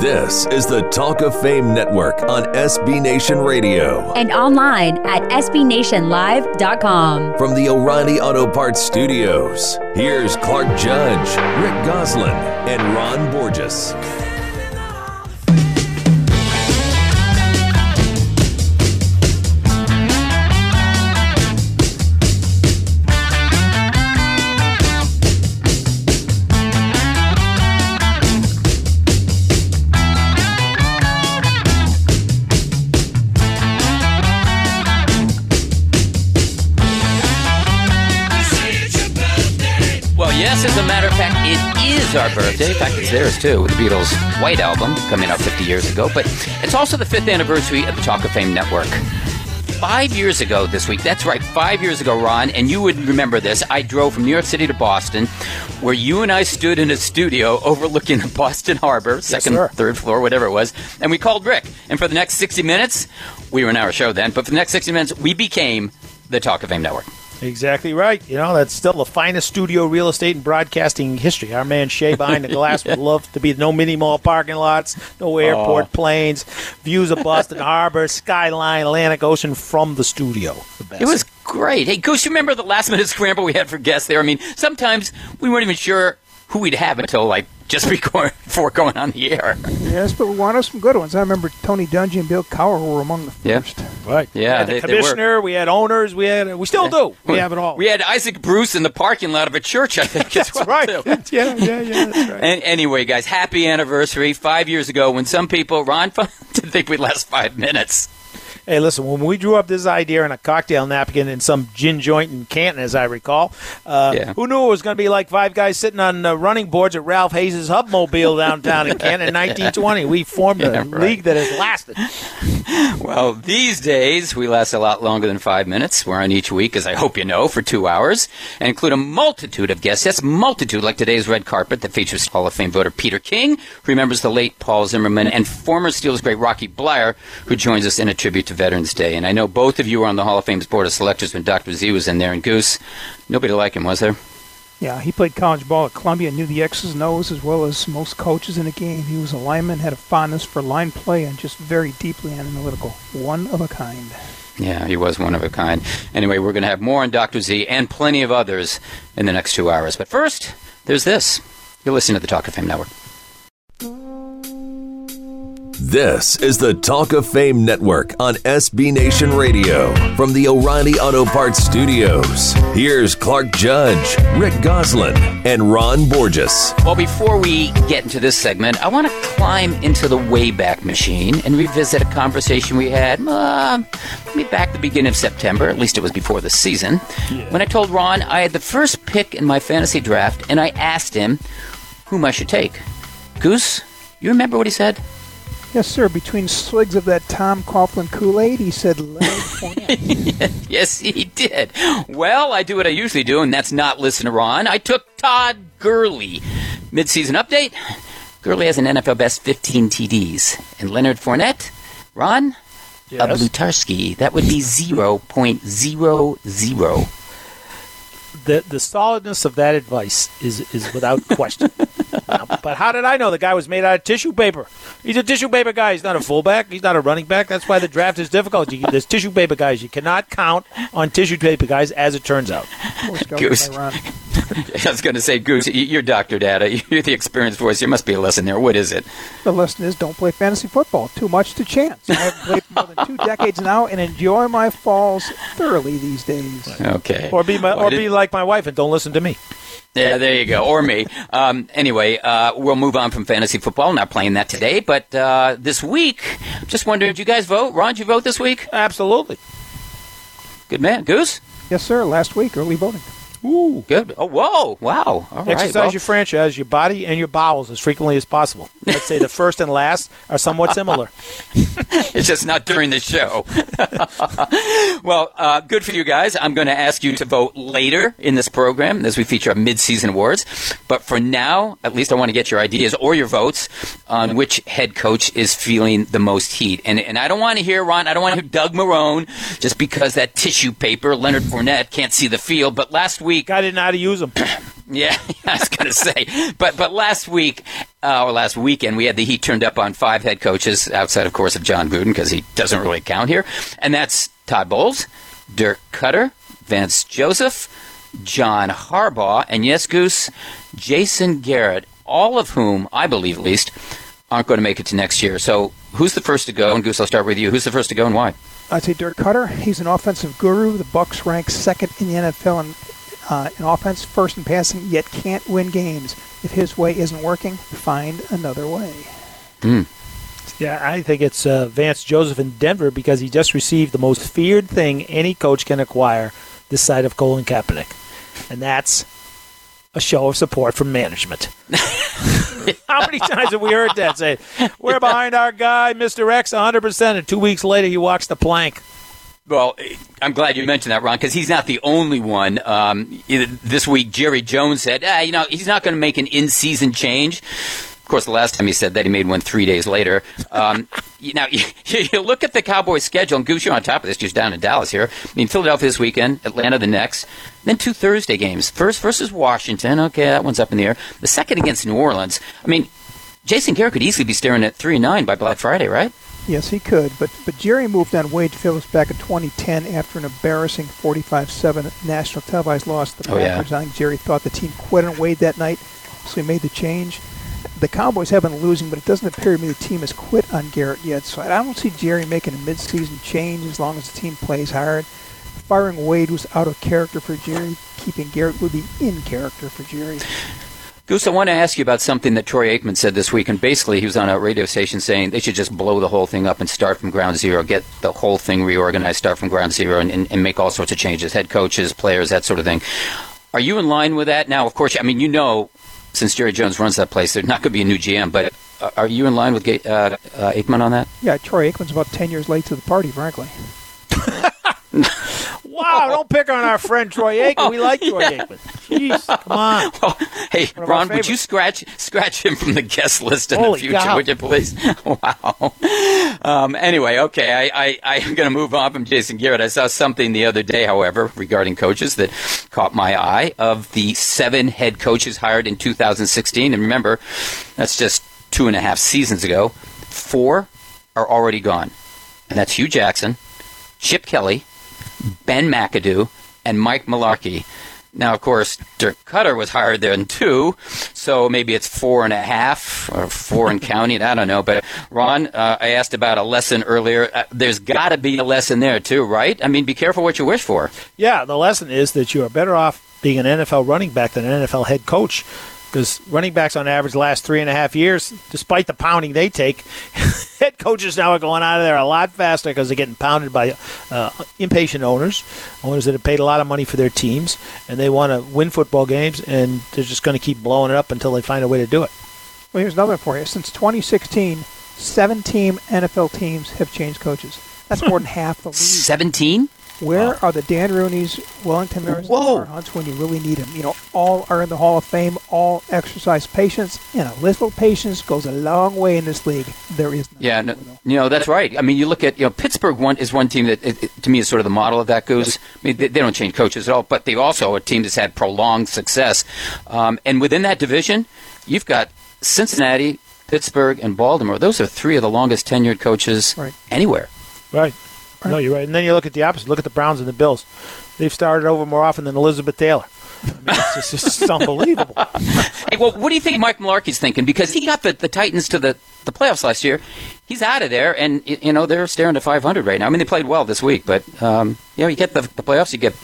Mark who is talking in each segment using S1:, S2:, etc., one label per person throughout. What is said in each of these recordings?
S1: This is the Talk of Fame Network on SB Nation Radio.
S2: and online at sbnationlive.com.
S1: From the O'Reilly Auto Parts Studios, here's Clark Judge, Rick Gosselin, and Ron Borges.
S3: Is our birthday. In fact, it's theirs too, with the Beatles' White Album coming out 50 years ago. But it's also the fifth anniversary of the Talk of Fame Network. Five years ago this week, that's right, five years ago, Ron, and you would remember this. I drove from New York City to Boston, where you and I stood in a studio overlooking the Boston Harbor, second,
S4: sir.
S3: third floor, whatever it was, and we called Rick. And for the next 60 minutes, we were in our show then, but for the next 60 minutes, we became the Talk of Fame Network.
S4: Exactly right. You know, that's still the finest studio real estate and broadcasting history. Our man Shay behind the glass would love to be no mini mall parking lots, no oh. airport planes, views of Boston Harbor, skyline, Atlantic Ocean from the studio. The.
S3: It was great. Hey, Goose, you remember the last minute scramble we had for guests there? I mean, sometimes we weren't even sure who we'd have until like just before, before going on the air.
S5: Yes, but we wanted some good ones. I remember Tony Dungy and Bill Cowher were among the
S3: Yeah.
S5: first.
S4: right.
S3: Yeah,
S4: we had the
S3: they- they were.
S4: commissioner, we had owners, we had we still do. We have it all.
S3: We had Isaac Bruce in the parking lot of a church, I think. as
S4: that's
S3: well,
S4: right.
S3: too.
S4: yeah, yeah, yeah. That's right.
S3: And anyway, guys, happy anniversary. Five years ago, when some people, Ron, didn't think we'd last five minutes.
S4: Hey, listen, when we drew up this idea in a cocktail napkin in some gin joint in Canton, as I recall, uh,
S3: Yeah.
S4: who knew it was going to be like five guys sitting on uh, running boards at Ralph Hay's Hupmobile downtown in Canton in 1920? We formed a
S3: Yeah, right.
S4: league that has lasted.
S3: Well, these days we last a lot longer than five minutes. We're on each week, as I hope you know, for two hours, and include a multitude of guests. Yes, multitude, like today's red carpet that features Hall of Fame voter Peter King, who remembers the late Paul Zimmerman, and former Steelers great Rocky Bleier, who joins us in a tribute to Veterans Day. And I know both of you were on the Hall of Fame's board of selectors when Dr. Z was in there, and Goose, nobody like him, was there?
S5: Yeah, he played college ball at Columbia, knew the X's and O's as well as most coaches in the game. He was a lineman, had a fondness for line play, and just very deeply analytical. One of a kind.
S3: Yeah, he was one of a kind. Anyway, we're going to have more on Dr. Z and plenty of others in the next two hours. But first, there's this. You're listening to the Talk of Fame Network.
S1: This is the Talk of Fame Network on SB Nation Radio. From the O'Reilly Auto Parts Studios, here's Clark Judge, Rick Gosselin, and Ron Borges.
S3: Well, before we get into this segment, I want to climb into the Wayback Machine and revisit a conversation we had uh, maybe back the beginning of September. At least it was before the season. When I told Ron I had the first pick in my fantasy draft, and I asked him whom I should take. Goose, you remember what he said?
S5: Yes, sir. Between swigs of that Tom Coughlin Kool-Aid, he said
S3: Yes, he did. Well, I do what I usually do, and that's not listen to Ron. I took Todd Gurley. Midseason update. Gurley has an NFL best 15 TDs. And Leonard Fournette, Ron, a
S4: Yes.
S3: Blutarski. That would be 0.00.
S4: The, the solidness of that advice is, is without question. But how did I know the guy was made out of tissue paper? He's a tissue paper guy. He's not a fullback. He's not a running back. That's why the draft is difficult. You, there's tissue paper guys. You cannot count on tissue paper guys, as it turns out.
S3: Goose. I was going to say, Goose, you're Dr. Data. You're the experienced voice. There must be a lesson there. What is it?
S5: The lesson is don't play fantasy football. Too much to chance. I've played for more than two decades now and enjoy my falls thoroughly these days.
S3: Okay.
S4: Or be my, or
S3: did-
S4: be like my wife and don't listen to me.
S3: Yeah, there you go. Or me. Um, anyway, uh, we'll move on from fantasy football. Not playing that today, but uh, this week, just wondering, did you guys vote? Ron, did you vote this week?
S4: Absolutely.
S3: Good man. Goose?
S5: Yes, sir. Last week, early voting.
S4: Ooh.
S3: Good. Oh, whoa. Wow. All right.
S4: Exercise
S3: Well,
S4: your franchise, your body, and your bowels as frequently as possible. Let's say the first and last are somewhat similar.
S3: it's just not during the show. well, uh, good for you guys. I'm going to ask you to vote later in this program as we feature our mid-season awards. But for now, at least I want to get your ideas or your votes on which head coach is feeling the most heat. And, and I don't want to hear, Ron, I don't want to hear Doug Marrone just because that tissue paper, Leonard Fournette, can't see the field. But last week,
S4: Guy didn't know how to use them.
S3: yeah, I was going to say, but but last week uh, or last weekend, we had the heat turned up on five head coaches outside, of course, of Jon Gruden because he doesn't really count here, and that's Todd Bowles, Dirk Koetter, Vance Joseph, John Harbaugh, and yes, Goose, Jason Garrett, all of whom, I believe at least, aren't going to make it to next year. So who's the first to go? And Goose, I'll start with you. Who's the first to go and why?
S5: I'd say Dirk Koetter. He's an offensive guru. The Bucs rank second in the NFL in, uh, in offense, first in passing, yet can't win games. If his way isn't working, find another way.
S3: Mm.
S4: Yeah, I think it's uh, Vance Joseph in Denver because he just received the most feared thing any coach can acquire this side of Colin Kaepernick, and that's a show of support from management. How many times have we heard that say, "We're behind our guy, Mr. X, 100 percent," and two weeks later he walks the plank.
S3: Well, I'm glad you mentioned that, Ron, because he's not the only one. Um, this week, Jerry Jones said, ah, you know, he's not going to make an in-season change. Of course, the last time he said that, he made one three days later. Um, now, you, you, look at the Cowboys' schedule, and Goose, you're on top of this, just down in Dallas here. I mean, Philadelphia this weekend, Atlanta the next, then two Thursday games. First versus Washington. Okay, that one's up in the air. The second against New Orleans. I mean, Jason Garrett could easily be staring at 3 9 by Black Friday, right?
S5: Yes, he could, but but Jerry moved on Wade Phillips back in 2010 after an embarrassing 45-7 national televised loss to the
S3: oh,
S5: Packers.
S3: Yeah.
S5: I think Jerry thought the team quit on Wade that night, so he made the change. The Cowboys have been losing, but it doesn't appear to me the team has quit on Garrett yet. So I don't see Jerry making a midseason change as long as the team plays hard. Firing Wade was out of character for Jerry. Keeping Garrett would be in character for Jerry.
S3: Goose, I want to ask you about something that Troy Aikman said this week, and basically he was on a radio station saying they should just blow the whole thing up and start from ground zero, get the whole thing reorganized, start from ground zero, and, and, and make all sorts of changes, head coaches, players, that sort of thing. Are you in line with that? Now, of course, I mean, you know, since Jerry Jones runs that place, there's not going to be a new GM, but are you in line with uh, uh, Aikman on that?
S5: Yeah, Troy Aikman's about 10 years late to the party, frankly.
S4: wow, don't pick on our friend Troy Aikman. We like Troy yeah. Aikman. Jeez, come on.
S3: Well, hey, Ron, would you scratch scratch him from the guest list in
S4: Holy
S3: the future,
S4: God.
S3: would you please? wow. Um, anyway, okay, I, I, I'm going to move on from Jason Garrett. I saw something the other day, however, regarding coaches that caught my eye. Of the seven head coaches hired in 2016, and remember, that's just two and a half seasons ago, four are already gone. And that's Hue Jackson, Chip Kelly, Ben McAdoo, and Mike Mularkey. Now, of course, Dirk Koetter was hired then too, so maybe it's four and a half or four and counting. I don't know. But Ron, uh, I asked about a lesson earlier. Uh, there's got to be a lesson there too, right? I mean, be careful what you wish for.
S4: Yeah, the lesson is that you are better off being an NFL running back than an NFL head coach. Because running backs on average last three and a half years, despite the pounding they take, head coaches now are going out of there a lot faster because they're getting pounded by uh, impatient owners, owners that have paid a lot of money for their teams, and they want to win football games, and they're just going to keep blowing it up until they find a way to do it.
S5: Well, here's another for you. Since 2016, seven team NFL teams have changed coaches. That's more than half the league.
S3: 17?
S5: Where wow. are the Dan Rooney's, Wellington
S3: Whoa.
S5: Hunts when you really need them? You know, all are in the Hall of Fame. All exercise patience, and a little patience goes a long way in this league. There is.
S3: Yeah, no, you know that's right. I mean, you look at you know Pittsburgh. One is one team that it, it, to me is sort of the model of that goes. I mean, they, they, don't change coaches at all, but they also a team that's had prolonged success. Um, and within that division, you've got Cincinnati, Pittsburgh, and Baltimore. Those are three of the longest tenured coaches
S5: right.
S3: anyway.
S4: Right. Right. No, you're right. And then you look at the opposite. Look at the Browns and the Bills. They've started over more often than Elizabeth Taylor. I mean, it's, just, it's just unbelievable.
S3: Hey, well, what do you think Mike Mularkey's thinking? Because he got the, the Titans to the, the playoffs last year. He's out of there, and you know they're staring to 500 right now. I mean, they played well this week, but um, you know, you get the, the playoffs, you get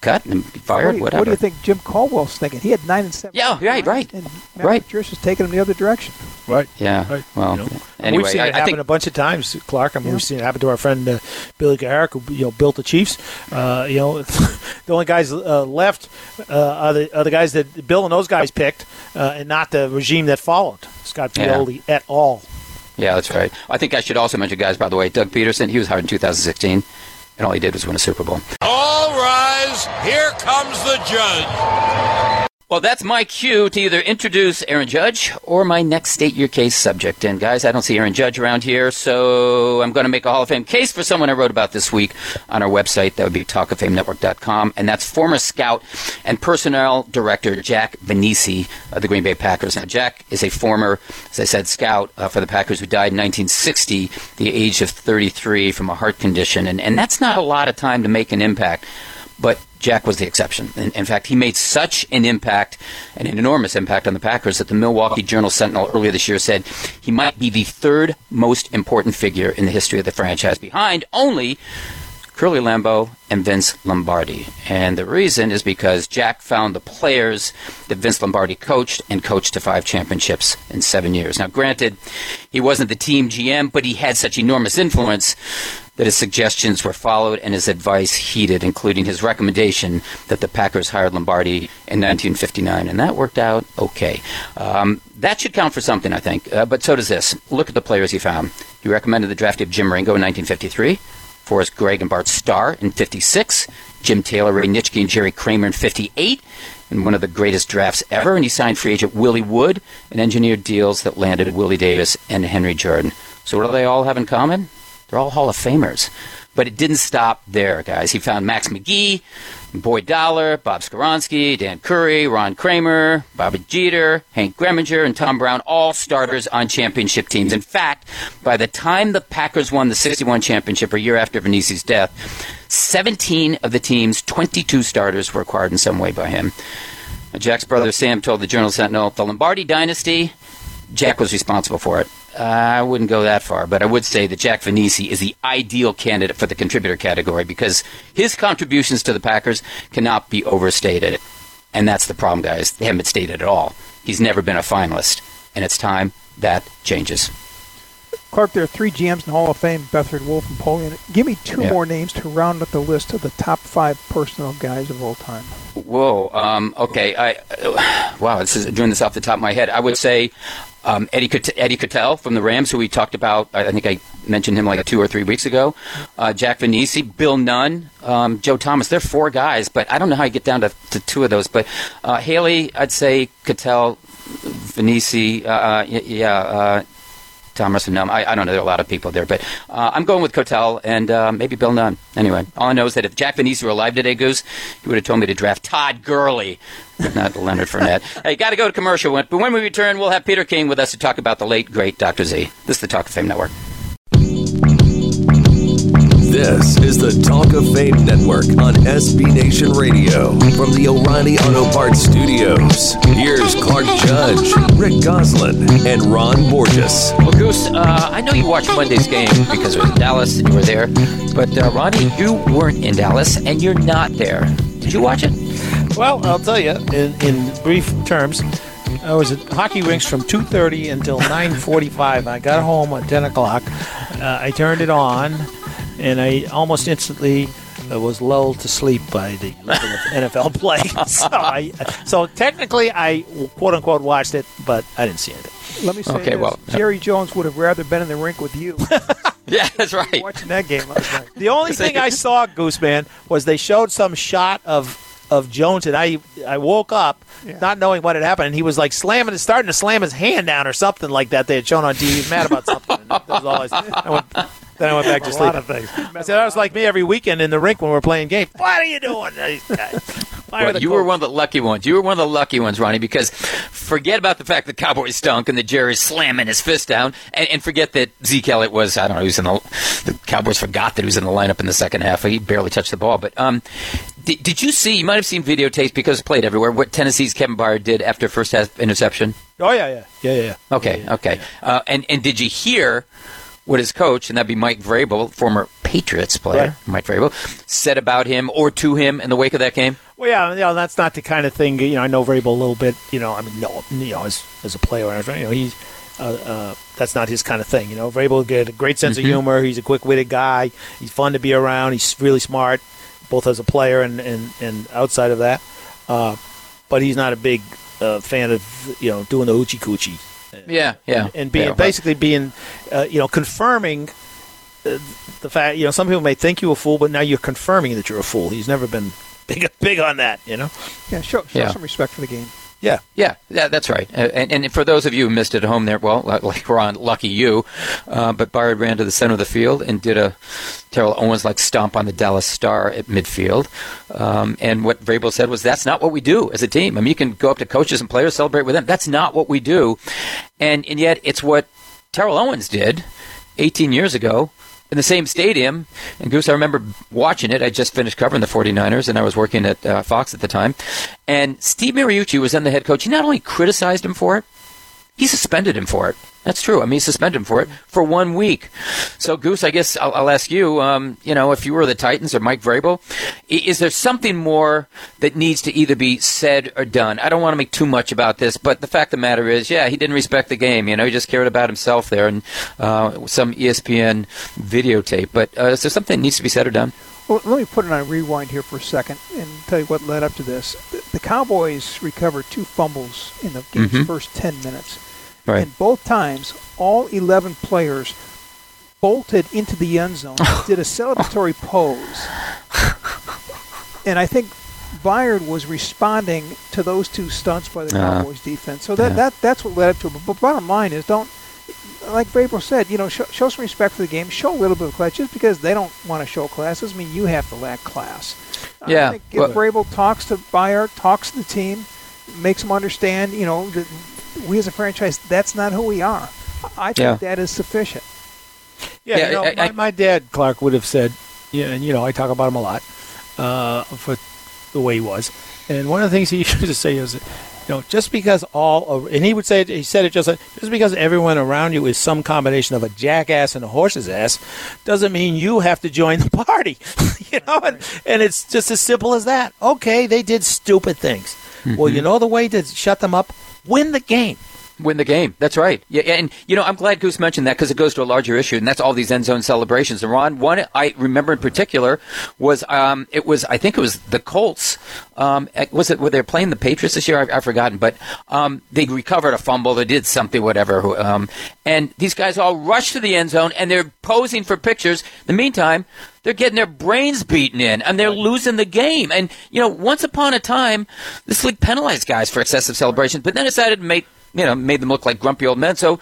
S3: cut and fired,
S5: what do, you,
S3: whatever.
S5: what do you think Jim Caldwell's thinking? He had nine and seven.
S3: Yeah, right, right,
S5: and Matt
S3: right.
S5: Patricia's taking him the other direction.
S4: Right.
S3: Yeah.
S4: Right.
S3: Well,
S4: You know,
S3: anyway,
S4: we've seen
S3: I,
S4: it
S3: I
S4: happen
S3: think
S4: a bunch of times, Clark. I mean,
S5: Yeah.
S4: we've seen it happen to our friend uh, Bill Kuharich, who you know built the Chiefs. Uh, you know, the only guys uh, left uh, are, the, are the guys that Bill and those guys picked, uh, and not the regime that followed Scott
S3: Yeah.
S4: Pioli at all.
S3: Yeah, that's right. I think I should also mention, guys, by the way, Doug Pederson, he was hired in 2016, and all he did was win a Super Bowl.
S2: All rise. Here comes the judge.
S3: Well, that's my cue to either introduce Aaron Judge or my next state your case subject. And guys, I don't see Aaron Judge around here, so I'm going to make a Hall of Fame case for someone I wrote about this week on our website. That would be talkoffamenetwork.com. And that's former scout and personnel director Jack Vainisi of the Green Bay Packers. Now, Jack is a former, as I said, scout uh, for the Packers who died in 1960, the age of 33 from a heart condition. And, and that's not a lot of time to make an impact. But Jack was the exception. In, in, fact, he made such an impact, and an enormous impact on the Packers, that the Milwaukee Journal Sentinel earlier this year said he might be the third most important figure in the history of the franchise, behind only Curly Lambeau and Vince Lombardi. And the reason is because Jack found the players that Vince Lombardi coached and coached to five championships in seven years. Now, granted, he wasn't the team GM, but he had such enormous influence that his suggestions were followed and his advice heeded, including his recommendation that the Packers hired Lombardi in 1959, and that worked out okay. Um, that should count for something, I think. Uh, but so does this. Look at the players he found. He recommended the draft of Jim Ringo in 1953, Forrest Gregg and Bart Starr in 56, Jim Taylor, Ray Nitschke, and Jerry Kramer in 58, in one of the greatest drafts ever, and he signed free agent Willie Wood and engineered deals that landed Willie Davis and Henry Jordan. So what do they all have in common? They're all Hall of Famers. But it didn't stop there, guys. He found Max McGee, Boyd Dowler, Bob Skoronski, Dan Curry, Ron Kramer, Bobby Jeter, Hank Gremminger, and Tom Brown, all starters on championship teams. In fact, by the time the Packers won the 61 championship, a year after Vainisi's death, 17 of the team's 22 starters were acquired in some way by him. Jack's brother Sam told the Journal Sentinel the Lombardi dynasty, Jack was responsible for it. Uh, I wouldn't go that far, but I would say that Jack Vainisi is the ideal candidate for the contributor category because his contributions to the Packers cannot be overstated. And that's the problem, guys. They haven't been stated at all. He's never been a finalist, and it's time that changes.
S5: Clark, there are three GMs in the Hall of Fame, Beathard, Wolf, and Polian. Give me two yeah. more names to round up the list of the top five personnel guys of all time.
S3: Whoa. Um, okay. I uh, wow. This is doing this off the top of my head. I would say um, Eddie Eddie Kotal from the Rams, who we talked about. I think I mentioned him like two or three weeks ago. Uh, Jack Vainisi, Bill Nunn, um, Joe Thomas. They're four guys, but I don't know how you get down to, to two of those. But uh, Haley, I'd say Kotal, Vainisi, uh, uh yeah. And Nunn. I, I, don't know. There are a lot of people there, but uh, I'm going with Kotal and uh, maybe Bill Nunn. Anyway, all I know is that if Vainisi were alive today, Goose, he would have told me to draft Todd Gurley not Leonard Fournette. hey, got to go to commercial. But when we return, we'll have Peter King with us to talk about the late, great Dr. Z. This is the Talk of Fame Network.
S1: This is the Talk of Fame Network on SB Nation Radio from the O'Reilly Auto Parts Studios. Here's Clark Judge, Rick Gosselin, and Ron Borges.
S3: Well, Goose, uh, I know you watched Monday's game because it was in Dallas and you were there, but uh, Ronnie, you weren't in Dallas and you're not there. Did you watch it?
S4: Well, I'll tell you in, in brief terms. I was at hockey rinks from 2:30 until 9:45. I got home at 10 o'clock. Uh, I turned it on, and I almost instantly uh, was lulled to sleep by the level of NFL play. so, I, so technically, I quote unquote watched it, but I didn't see anything.
S5: Let me say okay, this. well, Jerry Jones would have rather been in the rink with you.
S3: yeah, that's right.
S5: Watching that game last night.
S4: The only thing I saw, Gooseman, was they showed some shot of of Jones, and I I woke up yeah. not knowing what had happened, and he was like slamming, starting to slam his hand down or something like that. They had shown on TV. He was mad about something. that was all I, I went, then I went back to sleep. A lot of things. I said that was like me every weekend in the rink when we are playing games. What are you doing?
S3: Well, you were one of the lucky ones. You were one of the lucky ones, Ronnie, because forget about the fact that Cowboys stunk and that Jerry's slamming his fist down, and, and forget that Zeke Elliott was, I don't know, he was in the, the Cowboys forgot that he was in the lineup in the second half. He barely touched the ball. But um, did, did you see, you might have seen videotapes because it played everywhere, what Tennessee's Kevin Byard did after first half interception?
S4: Oh, yeah, yeah. Yeah, yeah, yeah.
S3: Okay,
S4: yeah, yeah,
S3: okay. Uh, and, and did you hear what his coach, and that'd be Mike Vrabel, former Patriots player, right. Mike Vrabel, said about him or to him in the wake of that game?
S4: Well, yeah, you know, that's not the kind of thing. You know, I know Vrabel a little bit. You know, I mean, no, you know, as as a player, you know, he's uh, uh, that's not his kind of thing. You know, Vrabel get a great sense mm-hmm. of humor. He's a quick witted guy. He's fun to be around. He's really smart, both as a player and and, and outside of that. Uh, but he's not a big uh, fan of you know doing the hoochie coochie.
S3: Yeah, yeah,
S4: and, and being
S3: yeah,
S4: basically being uh, you know confirming uh, the fact you know some people may think you a fool, but now you're confirming that you're a fool. He's never been big, big on that. You know.
S5: Yeah, show, show
S3: Yeah.
S5: some respect for the game.
S4: Yeah.
S3: Yeah, yeah, that's right. Uh, And, and for those of you who missed it at home there, well, like- like Ron, lucky you. Uh, but Byard ran to the center of the field and did a Terrell Owens like stomp on the Dallas Star at midfield. Um, and what Vrabel said was, "That's not what we do as a team. I mean, you can go up to coaches and players, celebrate with them. That's not what we do." And and yet, it's what Terrell Owens did 18 years ago in the same stadium. And Goose, I remember watching it. I just finished covering the 49ers, and I was working at uh, Fox at the time. And Steve Mariucci was then the head coach. He not only criticized him for it, he suspended him for it. That's true. I mean, he suspended him for it for one week. So, Goose, I guess I'll, I'll ask you. Um, you know, if you were the Titans or Mike Vrabel, is there something more that needs to either be said or done? I don't want to make too much about this, but the fact of the matter is, yeah, he didn't respect the game. You know, he just cared about himself there and uh, some ESPN videotape. But uh, is there something that needs to be said or done?
S5: Well, let me put it on rewind here for a second and tell you what led up to this. The, Cowboys recovered two fumbles in the game's
S3: Mhm.
S5: first 10 minutes.
S3: Right.
S5: And both times, all 11 players bolted into the end zone, did a celebratory pose. And I think Byard was responding to those two stunts by the
S3: Uh,
S5: Cowboys defense. So that,
S3: yeah.
S5: that that's what led up to it. But, but bottom line is, don't like Vrabel said, you know, show, show some respect for the game. Show a little bit of class. Just because they don't want to show class doesn't mean you have to lack class.
S3: Yeah,
S5: I think if
S3: well-
S5: Vrabel talks to Byard, talks to the team, makes them understand, you know, that we as a franchise, that's not who we are. I think
S3: Yeah.
S5: that is sufficient.
S4: Yeah,
S3: Yeah,
S4: you know,
S3: I-
S4: my,
S3: I-
S4: my dad Clark would have said, yeah, and you know, I talk about him a lot uh, for the way he was. And one of the things he used to say is, you know, just because all, of, and he would say, it, he said it just like, just because everyone around you is some combination of a jackass and a horse's ass, doesn't mean you have to join the party. you know, and, and it's just as simple as that. Okay, they did stupid things. Well, you know the way to shut them up? Win the game.
S3: Win the game. That's right. Yeah, and you know, I'm glad Goose mentioned that because it goes to a larger issue, and that's all these end zone celebrations. And Ron, one I remember in particular was um, it was I think it was the Colts. Um, was it were they playing the Patriots this year? I've, I've forgotten, but um, they recovered a fumble. They did something, whatever. Um, and these guys all rushed to the end zone and they're posing for pictures. In the meantime, they're getting their brains beaten in and they're losing the game. And you know, once upon a time, this league penalized guys for excessive celebrations, but then decided to make you know, made them look like grumpy old men. So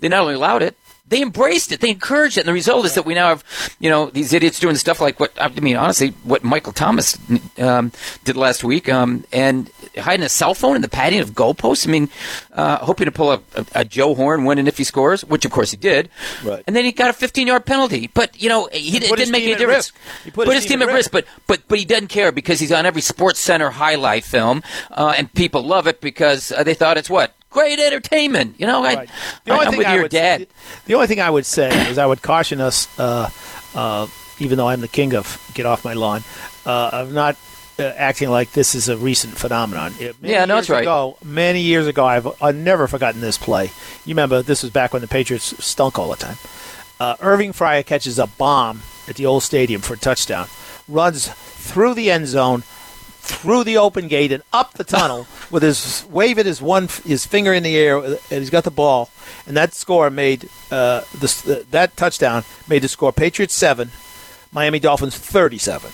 S3: they not only allowed it, they embraced it. They encouraged it. And the result is that we now have, you know, these idiots doing stuff like what, I mean, honestly, what Michael Thomas um, did last week um, and hiding a cell phone in the padding of goalposts. I mean, uh, hoping to pull a, a, a Joe Horn winning if he scores, which of course he did.
S4: Right.
S3: And then he got a 15 yard penalty. But, you know, he, it didn't make any difference.
S4: risk. He put his team
S3: at
S4: at
S3: risk. But, but, but he doesn't care because he's on every Sports Center highlight film. Uh, and people love it because uh, they thought it's what? Great entertainment. You know, I,
S4: Right.
S3: I, am with
S4: I
S3: your
S4: would
S3: dad.
S4: the only thing I would say is I would caution us, uh, uh, even though I'm the king of get off my lawn, uh, of not uh, acting like this is a recent phenomenon. It-
S3: Yeah, no, that's right.
S4: Ago, many years ago, I've, I've never forgotten this play. You remember this was back when the Patriots stunk all the time. Uh, Irving Fryar catches a bomb at the old stadium for a touchdown, runs through the end zone, through the open gate and up the tunnel with his wave waving his one his finger in the air and he's got the ball and that score made uh, the, that touchdown made the score Patriots seven, Miami Dolphins thirty seven.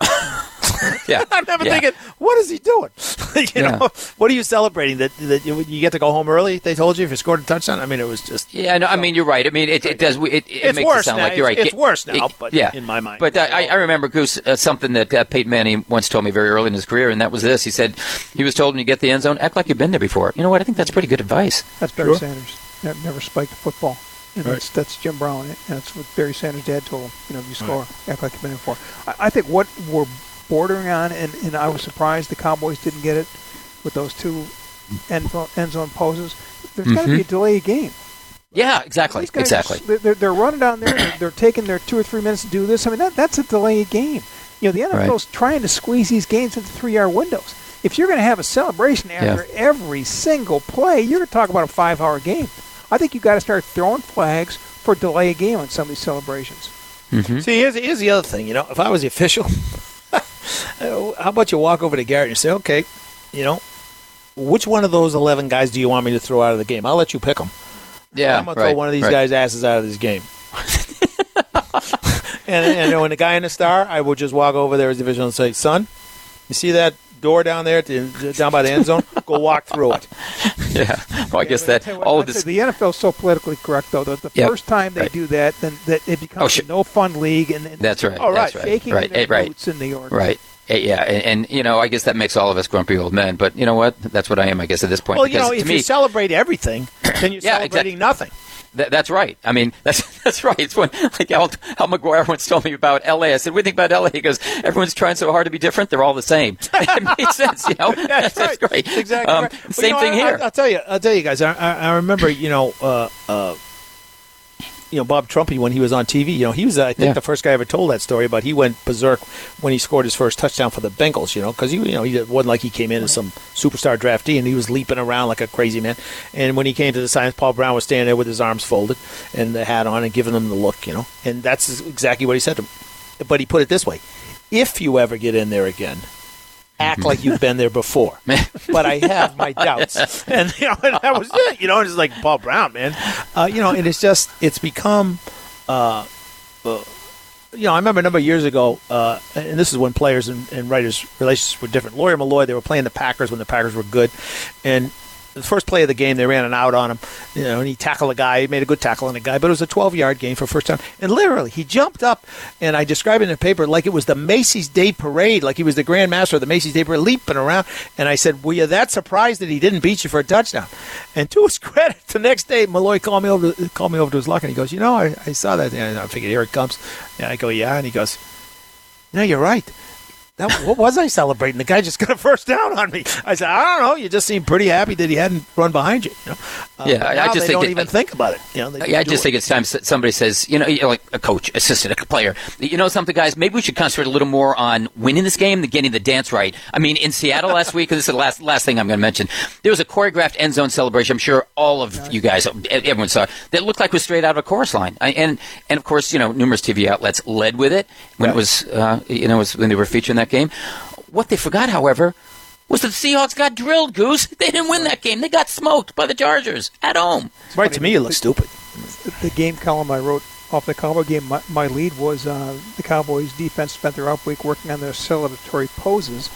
S3: Yeah.
S4: I'm never
S3: Yeah.
S4: thinking, what is he doing? you
S3: Yeah.
S4: know, what are you celebrating? That that you, you get to go home early? They told you if you scored a touchdown. I mean, it was just
S3: Yeah, no, I mean you're right. I mean it, it does. It, it
S4: It's
S3: makes
S4: worse
S3: it sound
S4: now.
S3: like you're right.
S4: It's- it's worse now,
S3: It-
S4: but
S3: yeah,
S4: in my mind.
S3: But uh, I, I remember Goose uh, something that uh, Peyton Manning once told me very early in his career, and that was this. He said he was told when you get the end zone, act like you've been there before. You know what? I think that's pretty good advice.
S5: That's Barry
S4: Sure.
S5: Sanders. Never, never spiked a football. And
S4: Right.
S5: that's, that's Jim Brown. And that's what Barry Sanders' dad told him. You know, if you score, act like you've been there before. I, I think what we're bordering on, and, and I was surprised the Cowboys didn't get it with those two end zone, end zone poses. There's got to be mm-hmm. a delay game.
S3: Yeah, exactly,
S5: guys
S3: exactly.
S5: They're- they're, they're running down there. They're, they're taking their two or three minutes to do this. I mean, that, that's a delay game. You know, the NFL's trying to squeeze these games into three-hour windows. If you're going to have a celebration after every single play, you're going to talk about a five-hour game. I think you got to start throwing flags for delay a game on some of these celebrations. Mm-hmm.
S4: See, here's, here's the other thing. You know, if I was the official, Uh, how about you walk over to Garrett and say, okay, you know, which one of those 11 guys do you want me to throw out of the game? I'll let you pick them.
S3: Yeah,
S4: I'm going to throw one of these
S3: right.
S4: guys' asses out of this game. and, and when the guy in the star, I will just walk over there as divisional and say, son, You see that door down there, at the, down by the end zone? Go walk through it.
S3: Yeah. Well, I guess
S5: But
S3: that
S5: what,
S3: all of this.
S5: The NFL is so politically correct, though. That the
S3: Yep.
S5: first time they
S3: Right.
S5: do that, then that it becomes
S3: Oh, sure.
S5: a no fun league, and, and
S3: That's right.
S5: All right,
S3: That's right.
S5: shaking
S3: Right.
S5: their
S3: eh, right.
S5: boots in New York.
S3: Right. Eh, Yeah, and, and you know, I guess that makes all of us grumpy old men. But you know what? That's what I am, I guess, at this point.
S4: Well, you know,
S3: to
S4: if
S3: me,
S4: you celebrate everything, then you're
S3: Yeah,
S4: celebrating
S3: exactly.
S4: nothing.
S3: That, that's right. I mean, that's that's right. It's when like Al, Al McGuire once told me about L.A. I said, "What do you think about L.A.?" He goes, "Everyone's trying so hard to be different. They're all the same." it made sense, you know.
S4: That's,
S3: that's
S4: right.
S3: great.
S4: Exactly.
S3: Um,
S4: right.
S3: Same
S4: you know,
S3: thing
S4: I,
S3: here.
S4: I, will tell you. I'll tell you guys. I, I, I remember, you know, uh, uh, you know, Bob Trumpy when he was on TV. You know, he was I think
S3: Yeah.
S4: the first guy I ever told that story. But he went berserk when he scored his first touchdown for the Bengals. You know, because he, you know, he wasn't like he came in as some superstar draftee, and he was leaping around like a crazy man. And when he came to the science, Paul Brown was standing there with his arms folded and the hat on and giving him the look. You know, and that's exactly what he said to him. But he put it this way: If you ever get in there again act like you've been there before. but I have my doubts. And you know, and that was it. You know, it's like Paul Brown, man. Uh, you know, and it's just it's become uh, uh, you know, I remember a number of years ago, uh, and this is when players and, and writers' relationships were different. Lawyer Milloy, they were playing the Packers when the Packers were good, and the first play of the game, they ran an out on him, you know, and he tackled a guy. He made a good tackle on a guy, but it was a 12-yard game for first time. And literally, he jumped up, and I described it in the paper like it was the Macy's Day Parade, like he was the Grand Master of the Macy's Day Parade, leaping around. And I said, "Were you that surprised that he didn't beat you for a touchdown?" And to his credit, the next day, Milloy called me over, to, called me over to his locker, and he goes, "You know, I, I saw that, and I figured here it comes." And I go, "Yeah," and he goes, "No, you're right." That, what was I celebrating? The guy just got a first down on me. I said, I don't know. You just seemed pretty happy that he hadn't run behind you. you know? Uh,
S3: Yeah, I- I just
S4: they
S3: think
S4: don't
S3: it-
S4: even think about it. You know,
S3: Yeah, I just
S4: it.
S3: think it's time somebody says, you know, like a coach, assistant, a player. You know something, guys? Maybe we should concentrate a little more on winning this game than getting the dance right. I mean, in Seattle last week, and this is the last last thing I'm going to mention. There was a choreographed end zone celebration. I'm sure all of you guys, everyone saw it, that looked like it was straight out of a chorus line. I, and and of course, you know, numerous TV outlets led with it when it was, uh, you know, was when they were featuring that game. What they forgot, however. Was that the Seahawks got drilled, Goose? They didn't win that game. They got smoked by the Chargers at home.
S4: right to me, it looks stupid.
S5: The, the game column I wrote off the Cowboy game, my, my lead was uh, the Cowboys' defense spent their off week working on their celebratory poses.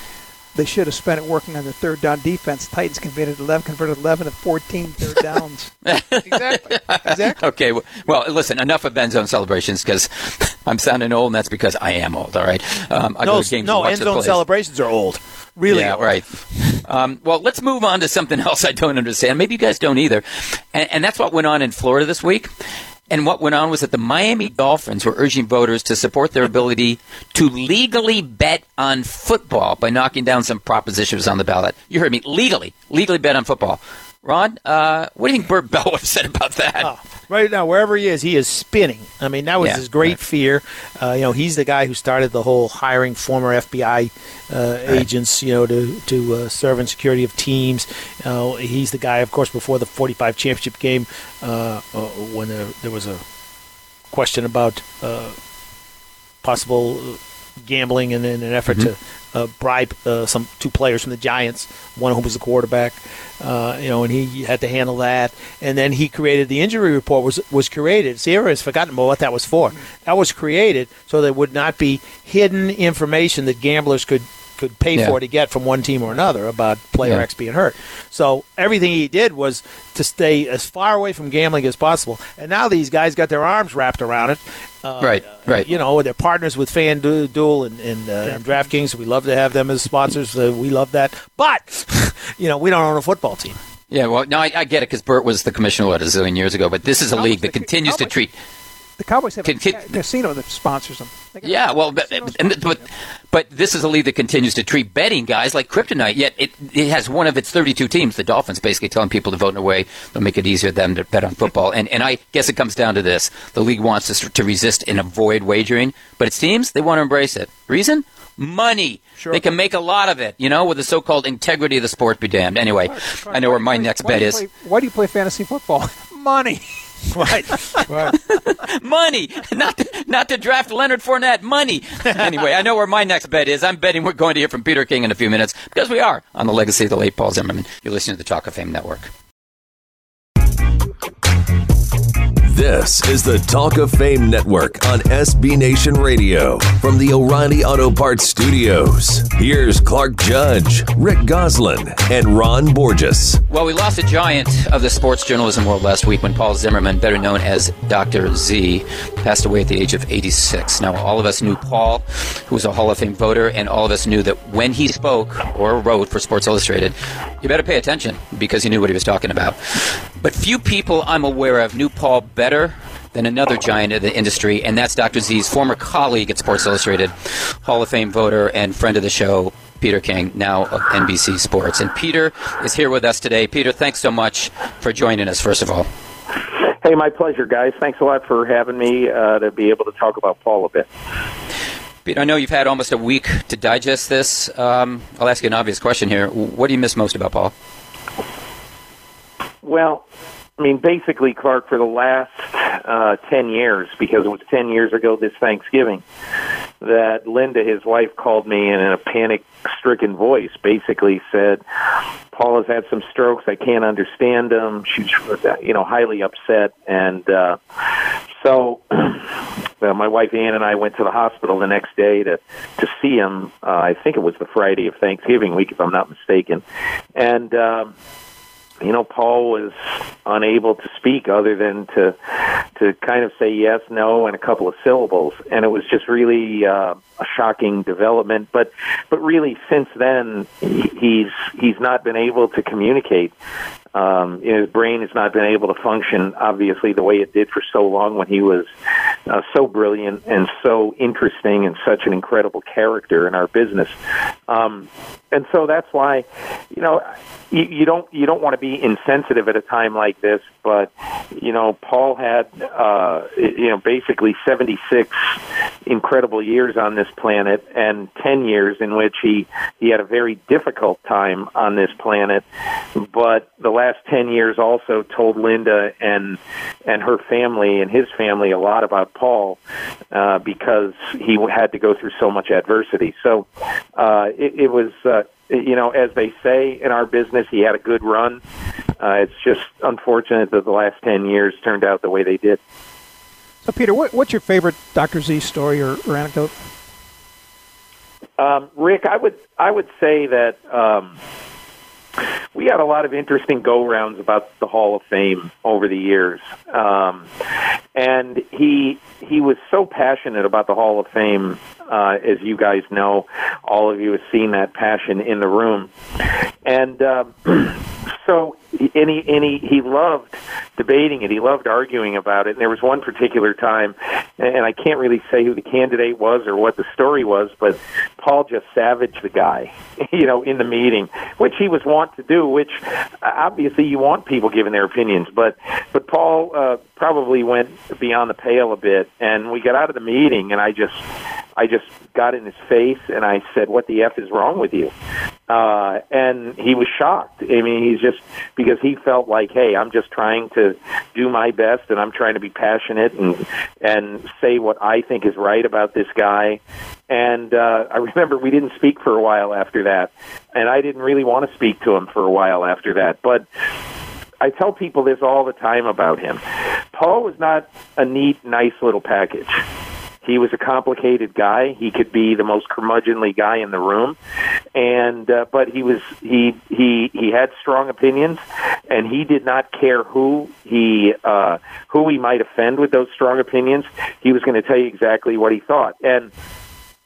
S5: They should have spent it working on their third down defense. Titans converted 11, converted 11 of 14 third downs.
S4: exactly. Exactly.
S3: Okay, w- well, listen, enough of end zone celebrations because I'm sounding old, and that's because I am old. All right, um, I
S4: No,
S3: go to games
S4: no,
S3: and watch
S4: end zone
S3: plays.
S4: celebrations are old. Really
S3: yeah,
S4: old.
S3: right. Um, well, let's move on to something else I don't understand. Maybe you guys don't either, and, and that's what went on in Florida this week. And what went on was that the Miami Dolphins were urging voters to support their ability to legally bet on football by knocking down some propositions on the ballot. You heard me, legally, legally bet on football. Ron, uh, what do you think Bert Bell would have said about that?
S4: Oh, right now, wherever he is, he is spinning. I mean, that was
S3: Yeah,
S4: his great
S3: right.
S4: fear. Uh, you know, he's the guy who started the whole hiring former FBI uh, agents, you know, to to uh, serve in security of teams. Uh, he's the guy, of course, before the 45 championship game uh, uh, when there, there was a question about uh, possible gambling and in an effort to uh, bribe uh, some two players from the Giants, one of whom was the quarterback, uh, you know, and he had to handle that. And then he created the injury report was was created. Sierra has forgotten about what that was for. That was created so there would not be hidden information that gamblers could could pay
S3: Yeah.
S4: for to get from one team or another about player
S3: Yeah.
S4: X being hurt. So everything he did was to stay as far away from gambling as possible. And now these guys got their arms wrapped around it. Uh,
S3: Right, right.
S4: You know, they're partners with FanDuel and, and, uh, and DraftKings. We love to have them as sponsors. Uh, we love that. But, you know, we don't own a football team.
S3: Yeah, well, no, I, I get it because Bert was the commissioner what, a zillion years ago, but this is a league that continues to
S5: Cowboys-
S3: treat.
S5: The Cowboys have a casino that sponsors them.
S3: Yeah, well, but, and, but but this is a league that continues to treat betting guys like kryptonite. Yet it it has one of its 32 teams, the Dolphins, basically telling people to vote in a way that'll make it easier for them to bet on football. And and I guess it comes down to this: the league wants us to resist and avoid wagering, but its teams they want to embrace it. Reason? Money.
S4: Sure.
S3: They can make a lot of it, you know, with the so-called integrity of the sport be damned. Anyway, I know where my next bet is.
S5: play- why do you play fantasy football? Money.
S4: Right. right.
S3: money, not to, not to draft Leonard Fournette. Money. anyway, I know where my next bet is. I'm betting we're going to hear from Peter King in a few minutes because we are on the legacy of the late Paul Zimmerman. You're listening to the Talk of Fame Network.
S1: This is the Talk of Fame Network on SB Nation Radio from the O'Reilly Auto Parts Studios. Here's Clark Judge, Rick Gosselin, and Ron Borges.
S3: Well, we lost a giant of the sports journalism world last week when Paul Zimmerman, better known as Dr. Z, passed away at the age of 86. Now, all of us knew Paul, who was a Hall of Fame voter, and all of us knew that when he spoke or wrote for Sports Illustrated, you better pay attention because he knew what he was talking about. But few people I'm aware of knew Paul better than another giant of the industry, and that's Dr. Z's former colleague at Sports Illustrated, Hall of Fame voter and friend of the show, Peter King, now of NBC Sports. And Peter is here with us today. Peter, thanks so much for joining us, first of all.
S2: Hey, my pleasure, guys. Thanks a lot for having me uh, to be able to talk about Paul a bit.
S3: Peter, I know you've had almost a week to digest this. Um, I'll ask you an obvious question here. What do you miss most about Paul?
S2: Well, I mean, basically, Clark, for the last uh, 10 years, because it was 10 years ago this Thanksgiving, that Linda, his wife, called me and in a panic stricken voice basically said, Paul has had some strokes. I can't understand them. She's, you know, highly upset. And uh, so uh, my wife Ann and I went to the hospital the next day to, to see him. Uh, I think it was the Friday of Thanksgiving week, if I'm not mistaken. And, um, you know, Paul was unable to speak other than to to kind of say yes, no, and a couple of syllables, and it was just really uh, a shocking development. But but really, since then, he's he's not been able to communicate. Um, his brain has not been able to function, obviously, the way it did for so long when he was uh, so brilliant and so interesting and such an incredible character in our business. Um, and so that's why, you know, you, you don't you don't want to be insensitive at a time like this. But you know, Paul had uh, you know basically 76 incredible years on this planet, and 10 years in which he he had a very difficult time on this planet. But the last 10 years also told Linda and and her family and his family a lot about Paul uh, because he had to go through so much adversity. So uh, it, it was. Uh, you know, as they say in our business, he had a good run. Uh, it's just unfortunate that the last 10 years turned out the way they did.
S5: So, Peter, what, what's your favorite Dr. Z story or, or anecdote?
S2: Um, Rick, I would I would say that um, we had a lot of interesting go rounds about the Hall of Fame over the years, um, and he he was so passionate about the Hall of Fame. Uh, as you guys know, all of you have seen that passion in the room, and um, so and he he, he loved debating it. He loved arguing about it. And there was one particular time, and I can't really say who the candidate was or what the story was, but Paul just savaged the guy, you know, in the meeting, which he was wont to do. Which obviously you want people giving their opinions, but but Paul uh, probably went beyond the pale a bit, and we got out of the meeting, and I just I just got in his face and I said, "What the f is wrong with you?" Uh, and he was shocked. I mean, he's just because he felt like, "Hey, I'm just trying to do my best, and I'm trying to be passionate and and say what I think is right about this guy." And uh, I remember we didn't speak for a while after that, and I didn't really want to speak to him for a while after that, but. I tell people this all the time about him. Paul was not a neat, nice little package. He was a complicated guy. He could be the most curmudgeonly guy in the room, and uh, but he was he he he had strong opinions, and he did not care who he uh, who he might offend with those strong opinions. He was going to tell you exactly what he thought, and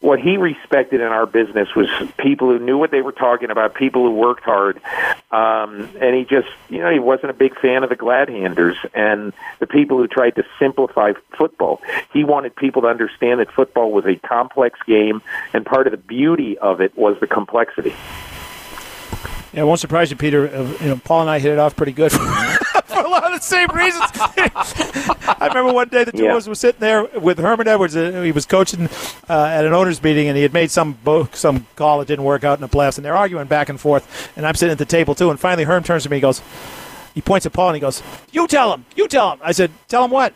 S2: what he respected in our business was people who knew what they were talking about, people who worked hard. Um, and he just, you know, he wasn't a big fan of the glad handers and the people who tried to simplify football. He wanted people to understand that football was a complex game, and part of the beauty of it was the complexity.
S4: Yeah, it won't surprise you, Peter. Uh, you know, Paul and I hit it off pretty good for a lot of the same reasons. I remember one day the two yeah. of us were sitting there with Herman Edwards. Uh, he was coaching uh, at an owners' meeting, and he had made some book, some call that didn't work out in the playoffs, and they're arguing back and forth. And I'm sitting at the table too. And finally, Herm turns to me, and goes, he points at Paul, and he goes, "You tell him. You tell him." I said, "Tell him what?"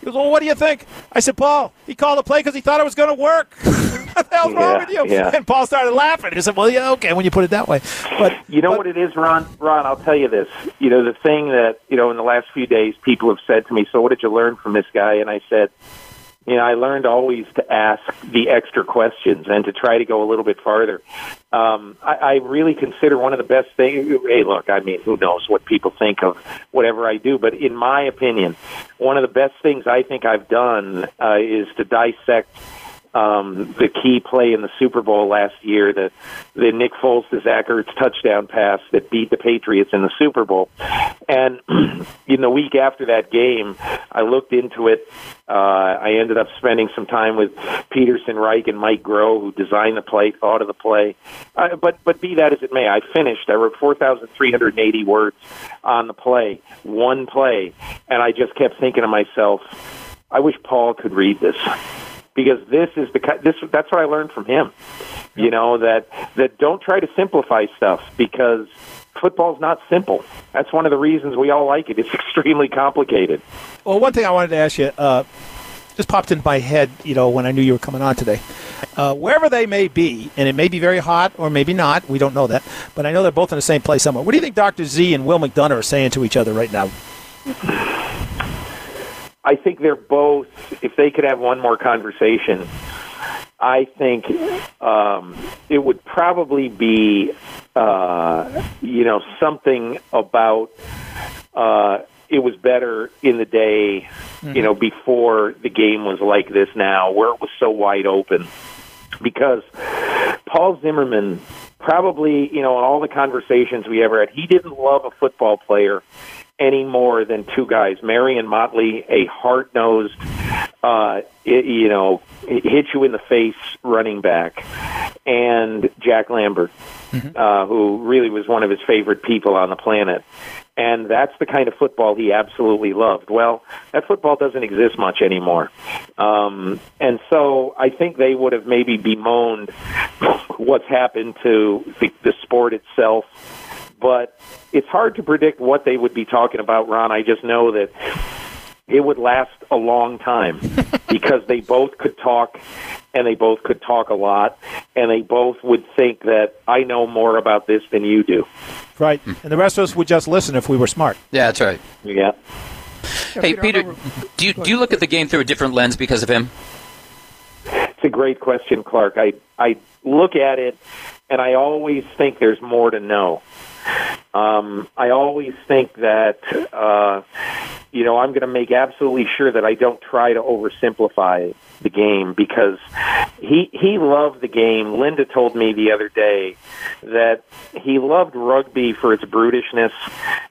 S4: He goes, "Well, what do you think?" I said, "Paul, he called the play because he thought it was going to work." what the hell's wrong with you?
S2: yeah.
S4: And Paul started laughing. He said, well, yeah, okay, when you put it that way. But
S2: You know
S4: but-
S2: what it is, Ron? Ron, I'll tell you this. You know, the thing that, you know, in the last few days, people have said to me, so what did you learn from this guy? And I said, you know, I learned always to ask the extra questions and to try to go a little bit farther. Um, I, I really consider one of the best things. Hey, look, I mean, who knows what people think of whatever I do, but in my opinion, one of the best things I think I've done uh, is to dissect um, the key play in the Super Bowl last year, the the Nick Foles to Zach Ertz touchdown pass that beat the Patriots in the Super Bowl. And in the week after that game, I looked into it. Uh, I ended up spending some time with Pederson Reich and Mike Groh, who designed the play, thought of the play. Uh, but but be that as it may, I finished. I wrote four thousand three hundred eighty words on the play, one play, and I just kept thinking to myself, I wish Paul could read this because this is the this that's what I learned from him. You know that that don't try to simplify stuff because football's not simple. That's one of the reasons we all like it. It's extremely complicated.
S4: Well, one thing I wanted to ask you uh, just popped into my head, you know, when I knew you were coming on today. Uh, wherever they may be, and it may be very hot or maybe not, we don't know that, but I know they're both in the same place somewhere. What do you think Dr. Z and Will McDonough are saying to each other right now?
S2: I think they're both. If they could have one more conversation, I think um, it would probably be, uh, you know, something about. Uh, it was better in the day, you know, before the game was like this now, where it was so wide open. Because Paul Zimmerman, probably, you know, in all the conversations we ever had, he didn't love a football player any more than two guys, Marion Motley, a hard nosed, uh, it, you know, hit you in the face running back, and Jack Lambert, uh, who really was one of his favorite people on the planet. And that's the kind of football he absolutely loved. Well, that football doesn't exist much anymore. Um, and so I think they would have maybe bemoaned what's happened to the, the sport itself but it's hard to predict what they would be talking about, Ron. I just know that it would last a long time because they both could talk and they both could talk a lot and they both would think that I know more about this than you do.
S4: Right. And the rest of us would just listen if we were smart.
S3: Yeah, that's right.
S2: Yeah.
S3: Hey, Peter, do you, do you look at the game through a different lens because of him?
S2: It's a great question, Clark. I I look at it and I always think there's more to know. Um, I always think that uh, you know I'm going to make absolutely sure that I don't try to oversimplify the game because he he loved the game. Linda told me the other day that he loved rugby for its brutishness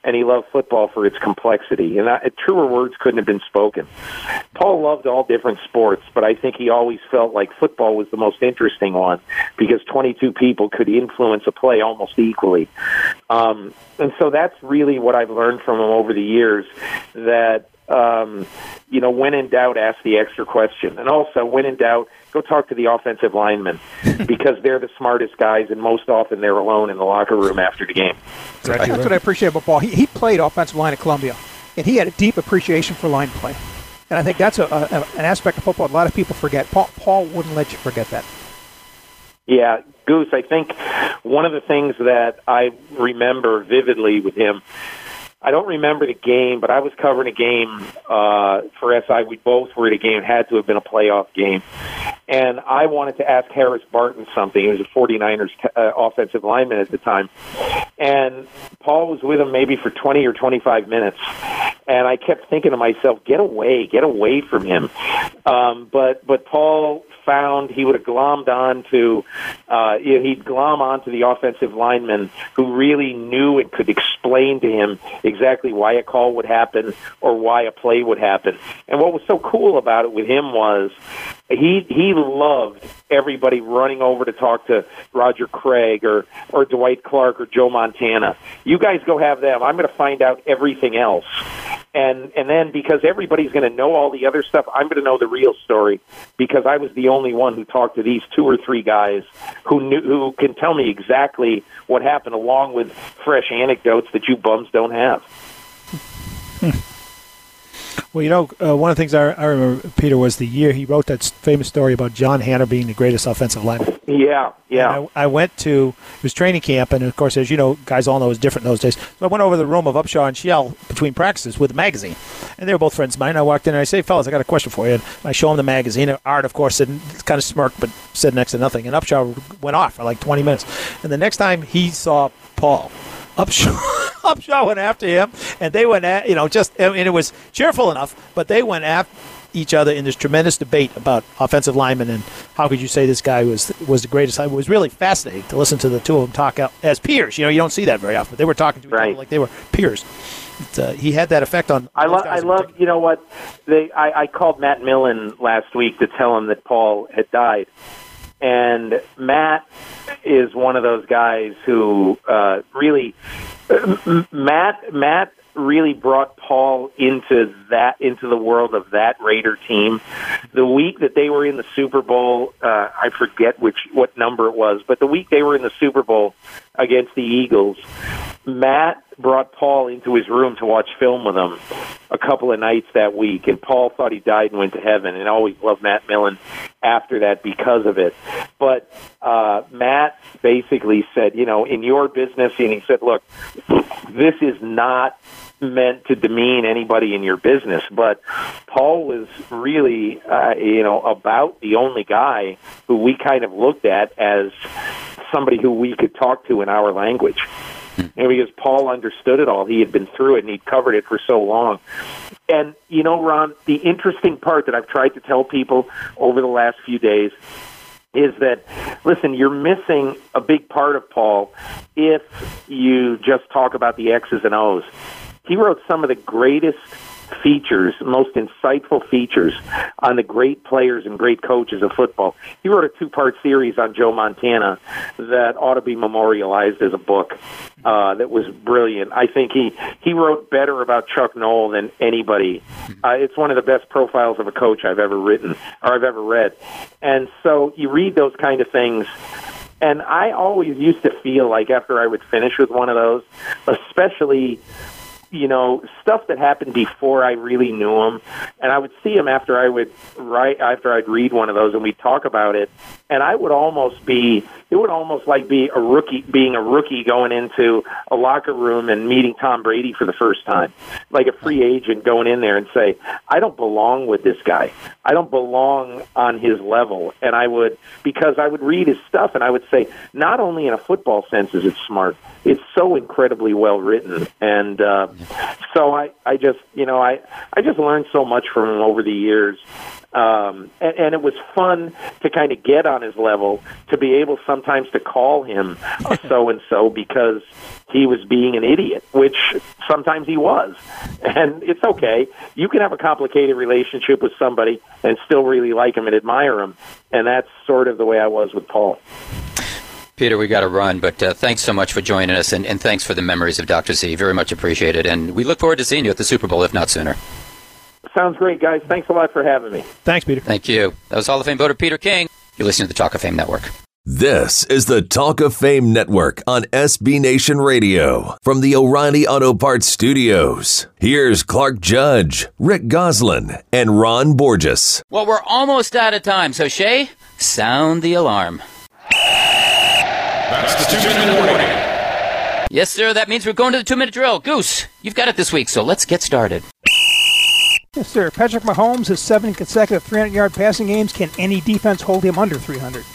S2: and he loved football for its complexity. And I, truer words couldn't have been spoken. Paul loved all different sports, but I think he always felt like football was the most interesting one because 22 people could influence a play almost equally. Um, and so that's really what I've learned from him over the years that um, you know, when in doubt, ask the extra question. And also, when in doubt, go talk to the offensive linemen because they're the smartest guys, and most often they're alone in the locker room after the game.
S5: That's what I appreciate about Paul. He, he played offensive line at Columbia, and he had a deep appreciation for line play. And I think that's a, a, an aspect of football a lot of people forget. Paul, Paul wouldn't let you forget that.
S2: Yeah, Goose, I think one of the things that I remember vividly with him, I don't remember the game, but I was covering a game uh, for SI. We both were at a game, it had to have been a playoff game. And I wanted to ask Harris Barton something. He was a 49ers uh, offensive lineman at the time. And Paul was with him maybe for 20 or 25 minutes. And I kept thinking to myself, get away, get away from him. Um, but, but Paul found he would have glommed on to uh, you know, he'd glom on to the offensive lineman who really knew and could explain to him exactly why a call would happen or why a play would happen. And what was so cool about it with him was he he loved everybody running over to talk to Roger Craig or or Dwight Clark or Joe Montana. You guys go have them. I'm going to find out everything else. And and then because everybody's going to know all the other stuff, I'm going to know the real story because I was the only one who talked to these two or three guys who knew who can tell me exactly what happened along with fresh anecdotes that you bums don't have. Hmm.
S4: Well, you know, uh, one of the things I, I remember, Peter, was the year he wrote that famous story about John Hannah being the greatest offensive lineman.
S2: Yeah, yeah.
S4: I, I went to it was training camp, and of course, as you know, guys all know it was different in those days. So I went over the room of Upshaw and Shell between practices with a magazine, and they were both friends of mine. I walked in and I say, "Fellas, I got a question for you." And I show him the magazine. And Art, of course, said kind of smirked, but said next to nothing. And Upshaw went off for like 20 minutes. And the next time he saw Paul. Upshaw, Upshaw went after him, and they went at you know just I mean it was cheerful enough, but they went after each other in this tremendous debate about offensive linemen and how could you say this guy was was the greatest. It was really fascinating to listen to the two of them talk out as peers. You know, you don't see that very often. But they were talking to each other like they were peers. It, uh, he had that effect on.
S2: I love. I love. You know what? They. I, I called Matt Millen last week to tell him that Paul had died, and Matt is one of those guys who uh, really. uh, Matt. Matt really brought Paul into that into the world of that Raider team. The week that they were in the Super Bowl, uh, I forget which what number it was, but the week they were in the Super Bowl against the Eagles, Matt brought Paul into his room to watch film with him a couple of nights that week, and Paul thought he died and went to heaven, and I always loved Matt Millen after that because of it. But uh, Matt basically said, you know, in your business, and he said, look, this is not meant to demean anybody in your business, but Paul was really, uh, you know, about the only guy who we kind of looked at as somebody who we could talk to in our language. Mm-hmm. And because Paul understood it all, he had been through it and he'd covered it for so long. And you know, Ron, the interesting part that I've tried to tell people over the last few days is that listen, you're missing a big part of Paul if you just talk about the X's and O's. He wrote some of the greatest features, most insightful features on the great players and great coaches of football. He wrote a two-part series on Joe Montana that ought to be memorialized as a book. Uh, that was brilliant. I think he he wrote better about Chuck Noll than anybody. Uh, it's one of the best profiles of a coach I've ever written or I've ever read. And so you read those kind of things and I always used to feel like after I would finish with one of those, especially you know stuff that happened before I really knew him, and I would see him after I would write after I'd read one of those, and we'd talk about it, and I would almost be it would almost like be a rookie being a rookie going into a locker room and meeting Tom Brady for the first time, like a free agent going in there and say, I don't belong with this guy, I don't belong on his level, and I would because I would read his stuff and I would say, not only in a football sense is it smart, it's so incredibly well written, and uh, so I, I just, you know, I, I just learned so much from him over the years, um, and, and it was fun to kind of get on his level, to be able sometimes to call him so and so because he was being an idiot, which sometimes he was, and it's okay. You can have a complicated relationship with somebody and still really like him and admire him, and that's sort of the way I was with Paul.
S3: Peter, we got to run, but uh, thanks so much for joining us, and, and thanks for the memories of Dr. Z. Very much appreciated, and we look forward to seeing you at the Super Bowl, if not sooner.
S2: Sounds great, guys. Thanks a lot for having me.
S4: Thanks, Peter.
S3: Thank you. That was Hall of Fame voter Peter King. You're listening to the Talk of Fame Network.
S1: This is the Talk of Fame Network on SB Nation Radio from the O'Reilly Auto Parts Studios. Here's Clark Judge, Rick Gosselin, and Ron Borges.
S3: Well, we're almost out of time, so Shay, sound the alarm.
S6: That's the two minute warning.
S3: Yes, sir, that means we're going to the two minute drill. Goose, you've got it this week, so let's get started.
S5: Yes, sir. Patrick Mahomes has seven consecutive 300 yard passing games. Can any defense hold him under 300?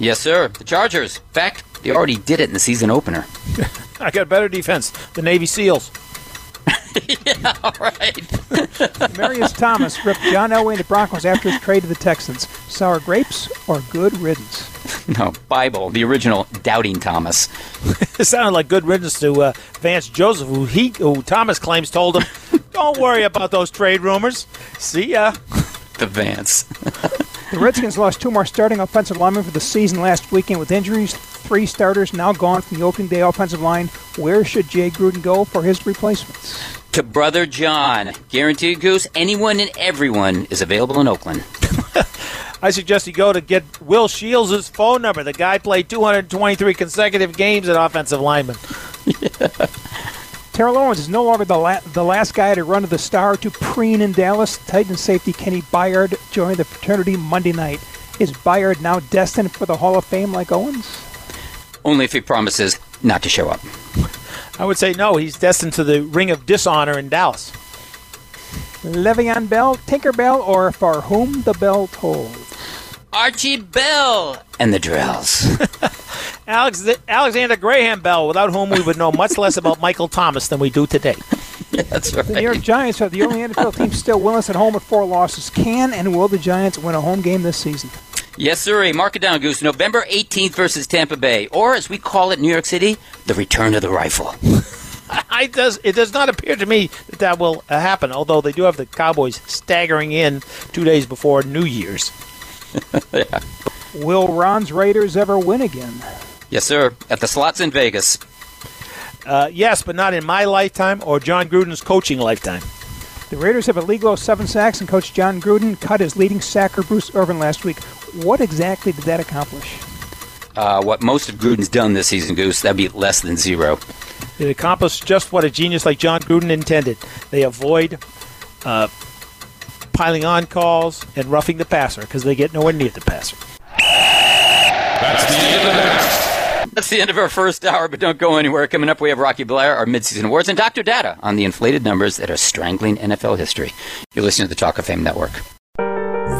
S3: Yes, sir, the Chargers. In fact, they already did it in the season opener.
S4: I got better defense. The Navy SEALs.
S3: All right.
S5: Marius Thomas ripped John Elway and the Broncos after his trade to the Texans. Sour grapes or good riddance?
S3: No, Bible, the original Doubting Thomas.
S4: It sounded like good riddance to uh, Vance Joseph, who he, who Thomas claims told him, "Don't worry about those trade rumors. See ya."
S3: The Vance.
S5: The Redskins lost two more starting offensive linemen for the season last weekend with injuries. Three starters now gone from the opening day offensive line. Where should Jay Gruden go for his replacements?
S3: to Brother John. Guaranteed Goose, anyone and everyone is available in Oakland.
S4: I suggest you go to get Will Shields' phone number. The guy played 223 consecutive games at offensive lineman.
S5: Terrell Owens is no longer the, la- the last guy to run to the star to preen in Dallas. Titan safety Kevin Byard joined the fraternity Monday night. Is Byard now destined for the Hall of Fame like Owens?
S3: Only if he promises not to show up.
S4: I would say no. He's destined to the ring of dishonor in Dallas.
S5: Le'Veon Bell, Tinker Bell, or for whom the bell tolls?
S3: Archie Bell and the Drells.
S4: Alex, Alexander Graham Bell, without whom we would know much less about Michael Thomas than we do today.
S3: That's right.
S5: The New York Giants are the only NFL team still winless at home with four losses. Can and will the Giants win a home game this season?
S3: Yes, sir. Mark it down, Goose. November 18th versus Tampa Bay, or as we call it in New York City, the return of the rifle.
S4: I does it does not appear to me that that will uh, happen. Although they do have the Cowboys staggering in two days before New Year's.
S3: yeah.
S5: Will Ron's Raiders ever win again?
S3: Yes, sir. At the slots in Vegas.
S4: Uh, yes, but not in my lifetime or Jon Gruden's coaching lifetime.
S5: The Raiders have a league low seven sacks, and Coach Jon Gruden cut his leading sacker Bruce Irvin last week. What exactly did that accomplish?
S3: Uh, what most of Gruden's done this season, Goose, that'd be less than zero.
S4: It accomplished just what a genius like Jon Gruden intended. They avoid uh, piling on calls and roughing the passer because they get nowhere near the passer.
S6: That's the end of that.
S3: That's the end of our first hour, but don't go anywhere. Coming up, we have Rocky Bleier, our midseason awards, and Dr. Data on the inflated numbers that are strangling NFL history. You're listening to the Talk of Fame Network.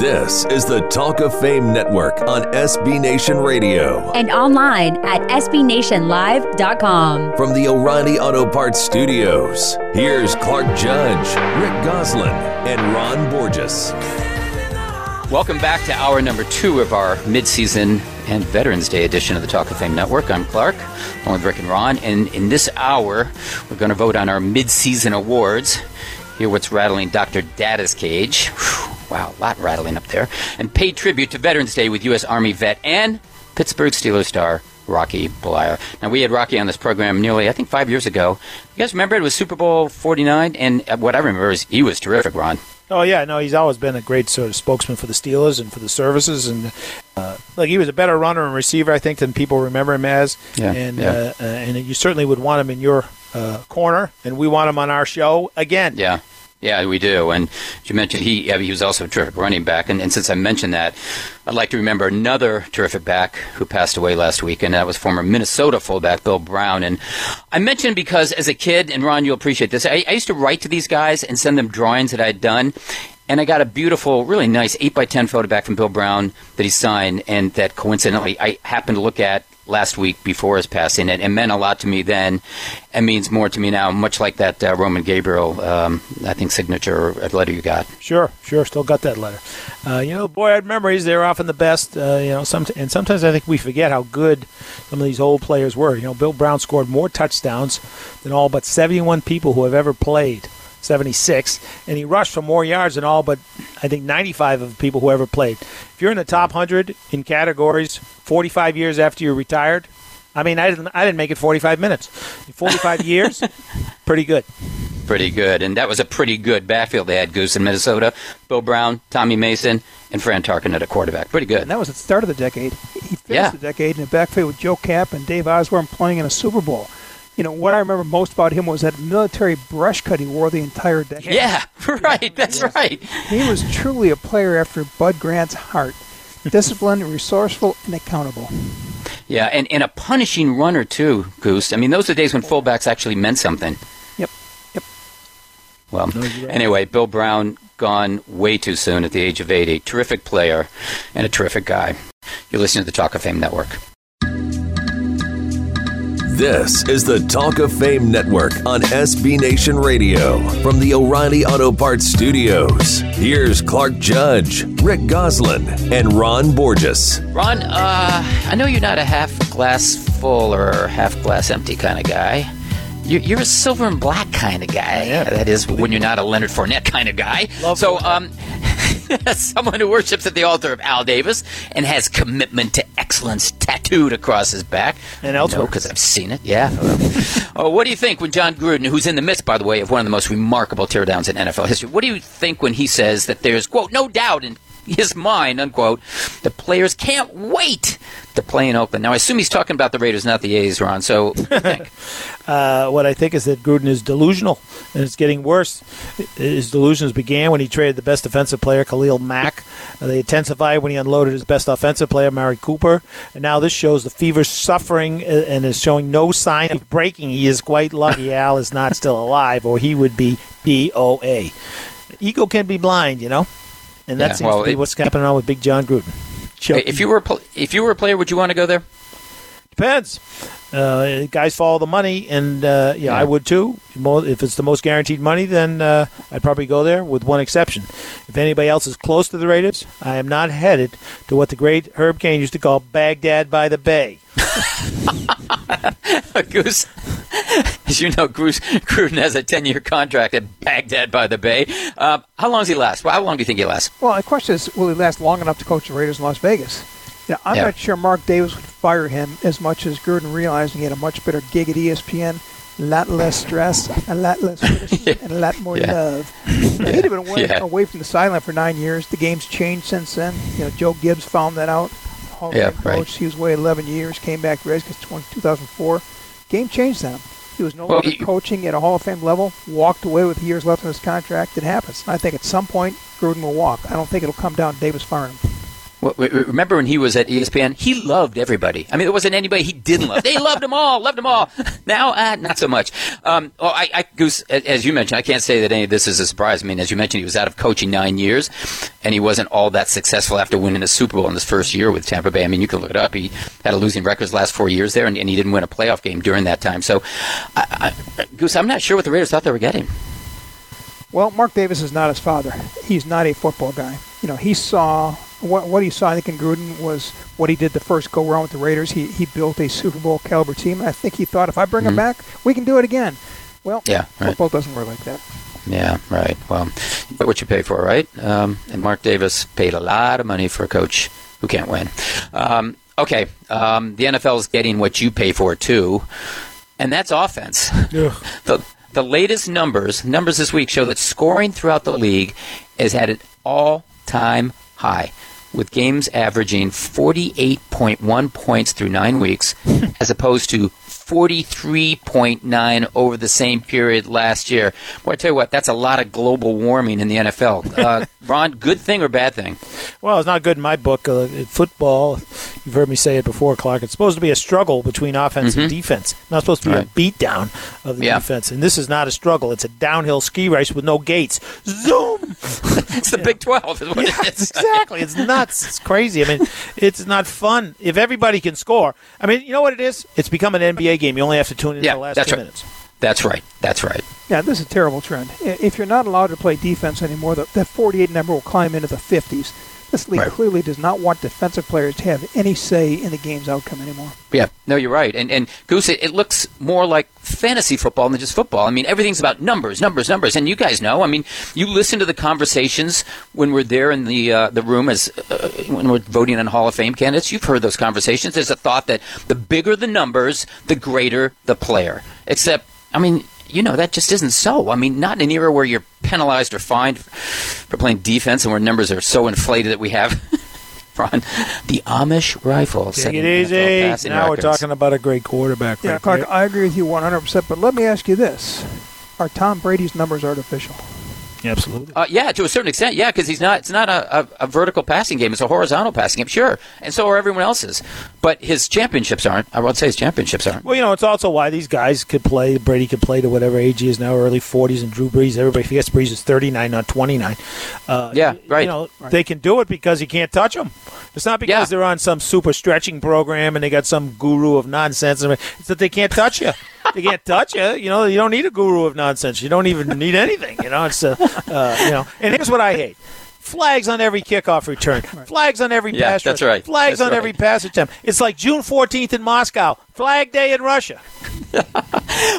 S1: This is the Talk of Fame Network on SB Nation Radio.
S7: And online at SBNationLive.com.
S1: From the O'Reilly Auto Parts Studios, here's Clark Judge, Rick Gosselin, and Ron Borges.
S3: Welcome back to hour number two of our midseason and Veterans Day edition of the Talk of Fame Network. I'm Clark, along with Rick and Ron, and in this hour, we're going to vote on our midseason awards. Hear what's rattling Dr. Data's cage. Whew, wow, a lot rattling up there. And pay tribute to Veterans Day with U.S. Army vet and Pittsburgh Steelers star Rocky Bleier. Now, we had Rocky on this program nearly, I think, five years ago. You guys remember it was Super Bowl 49? And uh, what I remember is he was terrific, Ron.
S4: Oh yeah, no, he's always been a great sort of spokesman for the Steelers and for the services, and uh, like he was a better runner and receiver, I think, than people remember him as.
S3: Yeah,
S4: and
S3: yeah.
S4: Uh, uh, and you certainly would want him in your uh, corner, and we want him on our show again.
S3: Yeah. Yeah, we do. And you mentioned, he he was also a terrific running back. And, and since I mentioned that, I'd like to remember another terrific back who passed away last week, and that was former Minnesota fullback Bill Brown. And I mentioned because as a kid, and Ron, you'll appreciate this, I, I used to write to these guys and send them drawings that I'd done. And I got a beautiful, really nice 8 by 10 photo back from Bill Brown that he signed, and that coincidentally I happened to look at last week before his passing. It, it meant a lot to me then, and means more to me now. Much like that uh, Roman Gabriel, um, I think signature letter you got.
S4: Sure, sure, still got that letter. Uh, you know, boyhood memories, they're often the best. Uh, you know, some, and sometimes I think we forget how good some of these old players were. You know, Bill Brown scored more touchdowns than all but 71 people who have ever played. 76, and he rushed for more yards than all but I think 95 of the people who ever played. If you're in the top 100 in categories 45 years after you're retired, I mean, I didn't, I didn't make it 45 minutes. 45 years, pretty good.
S3: Pretty good. And that was a pretty good backfield they had, Goose in Minnesota. Bill Brown, Tommy Mason, and Fran Tarkenton at a quarterback. Pretty good.
S5: And that was at the start of the decade. He finished
S3: Yeah.
S5: the decade in a backfield with Joe Kapp and Dave Osborne playing in a Super Bowl. You know, what I remember most about him was that military brush cut he wore the entire decade.
S3: Yeah, right. That's right.
S5: He was truly a player after Bud Grant's heart. Disciplined, resourceful, and accountable.
S3: Yeah, and, and a punishing runner, too, Goose. I mean, those are the days when fullbacks actually meant something.
S5: Yep. Yep.
S3: Well,
S4: you're right.
S3: anyway, Bill Brown gone way too soon at the age of 80. Terrific player and a terrific guy. You're listening to the Talk of Fame Network.
S1: This is the Talk of Fame Network on SB Nation Radio. From the O'Reilly Auto Parts Studios, here's Clark Judge, Rick Gosselin, and Ron Borges.
S3: Ron, uh, I know you're not a half glass full or half glass empty kind of guy. You're, you're a silver and black kind of guy.
S4: am.
S3: That is, when you're not a Leonard Fournette kind of guy.
S4: Love
S3: so, um, as someone who worships at the altar of Al Davis and has commitment to excellence tattooed across his back.
S4: And elsewhere.
S3: because I've seen it. Yeah. oh, what do you think when Jon Gruden, who's in the midst, by the way, of one of the most remarkable teardowns in NFL history, what do you think when he says that there's quote no doubt in his mind unquote the players can't wait to play in Oakland. Now, I assume he's talking about the Raiders, not the A's, Ron. So, what do you think?
S4: Uh, what I think is that Gruden is delusional, and it's getting worse. His delusions began when he traded the best defensive player, Khalil Mack. Uh, they intensified when he unloaded his best offensive player, Amari Cooper. And now this shows the fever suffering uh, and is showing no sign of breaking. He is quite lucky Al is not still alive, or he would be DOA. Ego can be blind, you know, and that
S3: Yeah,
S4: seems
S3: well,
S4: to be
S3: it-
S4: what's happening on with Big Jon Gruden. Choking.
S3: if you were a pl- if you were a player, would you want to go there?
S4: Depends. Uh, guys follow the money, and uh, yeah, I would too. If it's the most guaranteed money, then uh, I'd probably go there, with one exception. If anybody else is close to the Raiders, I am not headed to what the great Herb Caen used to call Baghdad by the Bay.
S3: Goose. As you know, Goose, Gruden has a 10 year contract at Baghdad by the Bay. Uh, how long does he last? Well, how long do you think he lasts?
S5: Well, the question is, will he last long enough to coach the Raiders in Las Vegas? You know, I'm
S3: Yeah.
S5: not sure Mark Davis would fire him as much as Gruden realized he had a much better gig at ESPN, a lot less stress, a lot less criticism, and a lot more
S3: Yeah.
S5: love. He'd have been away,
S3: Yeah.
S5: away from the sideline for nine years. The game's changed since then. You know, Joe Gibbs found that out. Hall of
S3: Yeah,
S5: Fame
S3: right.
S5: He was away 11 years, came back to Redskins 2004. Game changed then. He was no
S3: Well,
S5: longer
S3: he-
S5: coaching at a Hall of Fame level, walked away with years left on his contract. It happens. And I think at some point, Gruden will walk. I don't think it'll come down to Davis firing him.
S3: Remember when he was at ESPN? He loved everybody. I mean, there wasn't anybody he didn't love. They loved them all, loved them all. Now, uh, not so much. Um, well, I, I, Goose, as you mentioned, I can't say that any of this is a surprise. I mean, as you mentioned, he was out of coaching nine years, and he wasn't all that successful after winning a Super Bowl in his first year with Tampa Bay. I mean, you can look it up. He had a losing record his last four years there, and, and he didn't win a playoff game during that time. So, I, I, Goose, I'm not sure what the Raiders thought they were getting.
S5: Well, Mark Davis is not his father. He's not a football guy. You know, he saw what what he saw. I think in Gruden was what he did the first go round with the Raiders. He he built a Super Bowl caliber team. And I think he thought if I bring him back, we can do it again. Well,
S3: Mm-hmm. Yeah, right.
S5: football doesn't work like that.
S3: Yeah, right. Well, you get what you pay for, right? Um, and Mark Davis paid a lot of money for a coach who can't win. Um, okay, um, the NFL is getting what you pay for too, and that's offense. the the latest numbers numbers this week show that scoring throughout the league is at an all time high. With games averaging 48.1 points through nine weeks, as opposed to 43.9 over the same period last year. Boy, I tell you what, that's a lot of global warming in the NFL. Uh, Ron, good thing or bad thing?
S4: Well, it's not good in my book. Uh, football, you've heard me say it before, Clark. It's supposed to be a struggle between offense and defense. Not supposed to be
S3: Right.
S4: a beatdown of the
S3: Yeah.
S4: defense. And this is not a struggle. It's a downhill ski race with no gates. Zoom!
S3: It's the Big 12 is what it
S4: Yes, exactly. It's nuts. It's crazy. I mean, it's not fun. If everybody can score, I mean, you know what it is? It's become an NBA game. You only have to tune in
S3: Yeah,
S4: the last
S3: that's
S4: two
S3: right.
S4: minutes.
S3: That's right. That's right.
S5: Yeah, this is a terrible trend. If you're not allowed to play defense anymore, the, that 48 number will climb into the 50s. This league
S3: Right.
S5: clearly does not want defensive players to have any say in the game's outcome anymore.
S3: Yeah, no, you're right. And and Goose, it, it looks more like fantasy football than just football. I mean, everything's about numbers, numbers, numbers. And you guys know. I mean, you listen to the conversations when we're there in the uh, the room as uh, when we're voting on Hall of Fame candidates. You've heard those conversations. There's a thought that the bigger the numbers, the greater the player. Except, I mean. You know that just isn't so. I mean, not in an era where you're penalized or fined for playing defense and where numbers are so inflated that we have, Ron, the Amish rifle.
S4: Take
S3: setting
S4: it easy.
S3: passing
S4: Now we're talking about a great quarterback.
S5: Yeah,
S4: right
S5: Clark,
S4: there.
S5: I agree with you 100%, but let me ask you this. Are Tom Brady's numbers artificial?
S4: Absolutely.
S3: Uh, yeah, to a certain extent, yeah, because he's not. It's not a, a, a vertical passing game; it's a horizontal passing game. Sure, and so are everyone else's. But his championships aren't. I would say his championships aren't.
S4: Well, you know, it's also why these guys could play. Brady could play to whatever age he is now, early 40s, and Drew Brees. Everybody forgets Brees is 39, not 29. Uh,
S3: Yeah, right.
S4: You know, they can do it because you can't touch them. It's not because
S3: Yeah.
S4: they're on some super stretching program and they got some guru of nonsense. It's that they can't touch you. they can't touch you. You know, you don't need a guru of nonsense. You don't even need anything. You know, it's uh, uh, you know. And here's what I hate. Flags on every kickoff return. Flags on every
S3: Yeah,
S4: pass
S3: that's
S4: rush.
S3: right.
S4: Flags
S3: That's
S4: on
S3: right.
S4: every pass attempt. It's like June 14th in Moscow. Flag Day in Russia.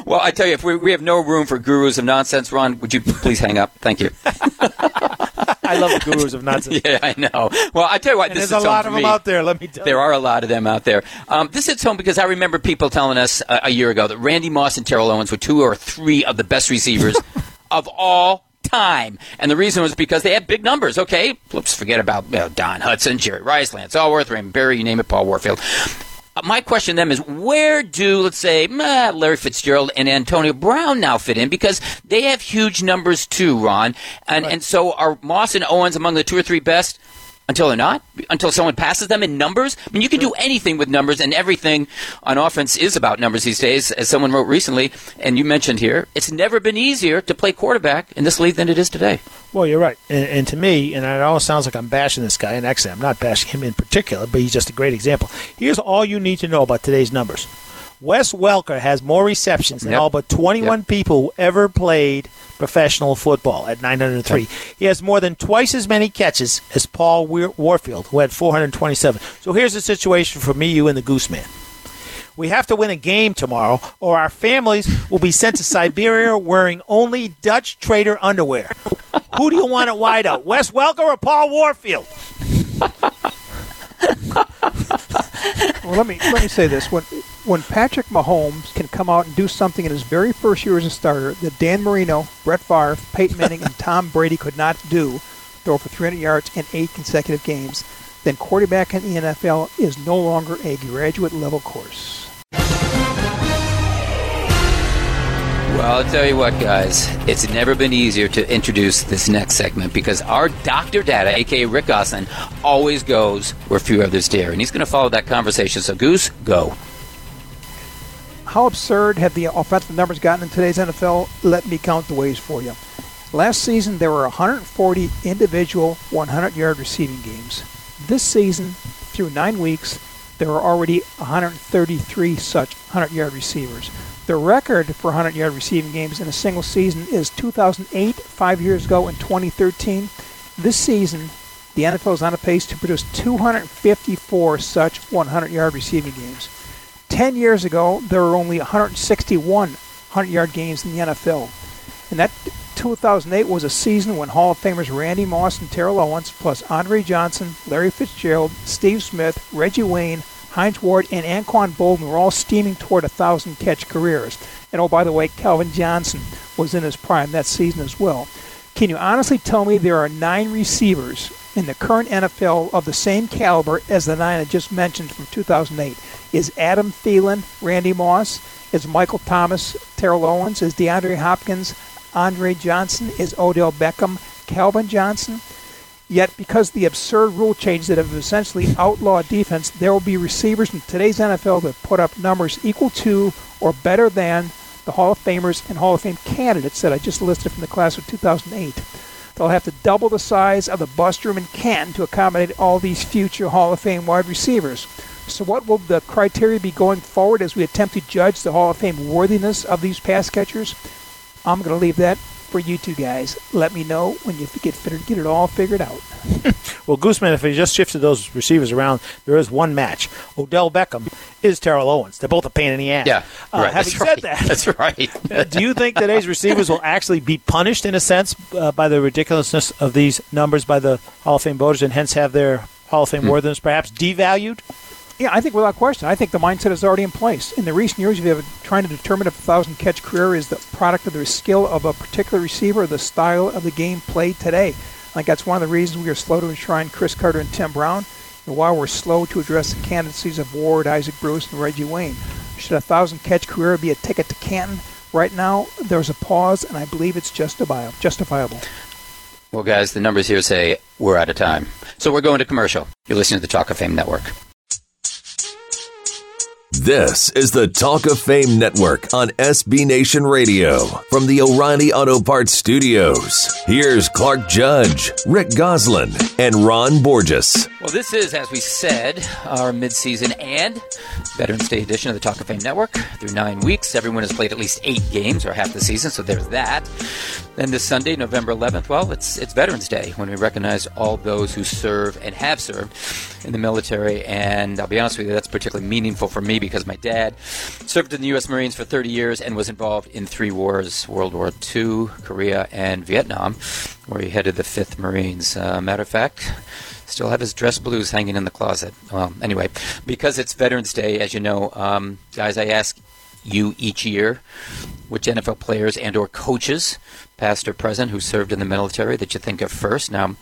S3: Well, I tell you, if we, we have no room for gurus of nonsense, Ron, would you please hang up? Thank you.
S4: I love the gurus of nonsense.
S3: yeah, I know. Well, I tell you what,
S4: And
S3: this
S4: there's
S3: is
S4: a lot of them
S3: me.
S4: out there, let me tell
S3: There
S4: you.
S3: are a lot of them out there. Um, this hits home because I remember people telling us uh, a year ago that Randy Moss and Terrell Owens were two or three of the best receivers of all time. And the reason was because they had big numbers. Okay, let's forget about you know, Don Hutson, Jerry Rice, Lance Alworth, Raymond Berry, you name it, Paul Warfield. Uh, my question to them is where do, let's say, Larry Fitzgerald and Antonio Brown now fit in? Because they have huge numbers too, Ron. And, right. and so are Moss and Owens among the two or three best? Until they're not, until someone passes them in numbers. I mean, you can do anything with numbers, and everything on offense is about numbers these days. As someone wrote recently, and you mentioned here, it's never been easier to play quarterback in this league than it is today.
S4: Well, you're right, and, and to me, and it always sounds like I'm bashing this guy, and actually, I'm not bashing him in particular, but he's just a great example. Here's all you need to know about today's numbers. Wes Welker has more receptions than yep. all but 21 yep. people who ever played professional football at 903. Okay. He has more than twice as many catches as Paul Warfield, who had 427. So here's the situation for me, you, and the Goose Man. We have to win a game tomorrow, or our families will be sent to Siberia wearing only Dutch trader underwear. Who do you want at wideout, Wes Welker or Paul Warfield?
S5: Well, let me let me say this: when when Patrick Mahomes can come out and do something in his very first year as a starter that Dan Marino, Brett Favre, Peyton Manning, and Tom Brady could not do, throw for 300 yards in eight consecutive games, then quarterback in the NFL is no longer a graduate level course.
S3: Well, I'll tell you what, guys. It's never been easier to introduce this next segment because our Dr. Data, aka Rick Gosselin, always goes where few others dare. And he's going to follow that conversation. So, Goose, go.
S5: How absurd have the offensive numbers gotten in today's NFL? Let me count the ways for you. Last season, there were 140 individual 100 yard receiving games. This season, through nine weeks, there are already 133 such 100 yard receivers. The record for 100 yard receiving games in a single season is 2008, five years ago, in 2013. This season, the NFL is on a pace to produce 254 such 100 yard receiving games. Ten years ago, there were only 161 100 yard games in the NFL. And that 2008 was a season when Hall of Famers Randy Moss and Terrell Owens, plus Andre Johnson, Larry Fitzgerald, Steve Smith, Reggie Wayne, Hines Ward, and Anquan Boldin were all steaming toward a thousand catch careers. And oh, by the way, Calvin Johnson was in his prime that season as well. Can you honestly tell me there are nine receivers in the current NFL of the same caliber as the nine I just mentioned from 2008? Is Adam Thielen, Randy Moss? Is Michael Thomas, Terrell Owens? Is DeAndre Hopkins, Andre Johnson? Is Odell Beckham, Calvin Johnson? Yet, because the absurd rule changes that have essentially outlawed defense, there will be receivers in today's NFL that put up numbers equal to or better than the Hall of Famers and Hall of Fame candidates that I just listed from the class of 2008. They'll have to double the size of the bus room in Canton to accommodate all these future Hall of Fame wide receivers. So, what will the criteria be going forward as we attempt to judge the Hall of Fame worthiness of these pass catchers? I'm going to leave that for you two guys. Let me know when you get get it all figured out.
S4: well, Gooseman, if he just shifted those receivers around, there is one match. Odell Beckham is Terrell Owens. They're both a pain in the ass.
S3: Yeah,
S4: uh,
S3: right.
S4: Having
S3: That's
S4: said
S3: right.
S4: that,
S3: That's right.
S4: do you think today's receivers will actually be punished in a sense uh, by the ridiculousness of these numbers by the Hall of Fame voters, and hence have their Hall of Fame hmm. worthiness perhaps devalued?
S5: Yeah, I think without question. I think the mindset is already in place. In the recent years, we have been trying to determine if a thousand catch career is the product of the skill of a particular receiver or the style of the game played today. I think that's one of the reasons we are slow to enshrine Cris Carter and Tim Brown, and why we're slow to address the candidacies of Ward, Isaac Bruce, and Reggie Wayne. Should a thousand catch career be a ticket to Canton? Right now, there's a pause, and I believe it's justifiable. justifiable.
S3: Well, guys, the numbers here say we're out of time. So we're going to commercial. You're listening to the Talk of Fame Network.
S1: This is the Talk of Fame Network on SB Nation Radio from the O'Reilly Auto Parts Studios. Here's Clark Judge, Rick Gosselin, and Ron Borges.
S3: Well, this is, as we said, our midseason and Veterans Day edition of the Talk of Fame Network. Through nine weeks, everyone has played at least eight games or half the season, so there's that. Then this Sunday, November 11th, well, it's it's Veterans Day when we recognize all those who serve and have served in the military. And I'll be honest with you, that's particularly meaningful for me because my dad served in the U.S. Marines for 30 years and was involved in three wars World War II, Korea, and Vietnam, where he headed the 5th Marines. Uh, matter of fact, still have his dress blues hanging in the closet. Well, anyway, because it's Veterans Day, as you know, um, guys, I ask you each year which NFL players and or coaches past or present, who served in the military that you think of first? Now,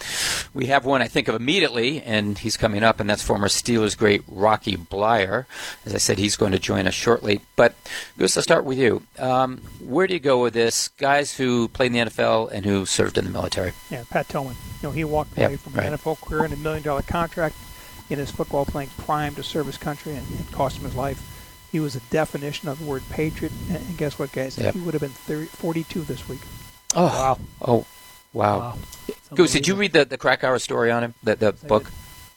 S3: we have one I think of immediately, and he's coming up, and that's former Steelers great Rocky Bleier. As I said, he's going to join us shortly. But Goose, let's start with you. Um, where do you go with this? Guys who played in the NFL and who served in the military.
S5: Yeah, Pat Tillman. You know, he walked
S3: Yep,
S5: away from
S3: right.
S5: an NFL career and a million dollar contract in his football playing prime to serve his country, and it cost him his life. He was a definition of the word patriot, and and guess what, guys?
S3: Yep.
S5: He would have been 30, 42 this week.
S3: Oh,
S4: Wow.
S3: Oh, wow.
S4: Wow.
S3: Goose, did you read the, the Krakauer story on him? The, the book?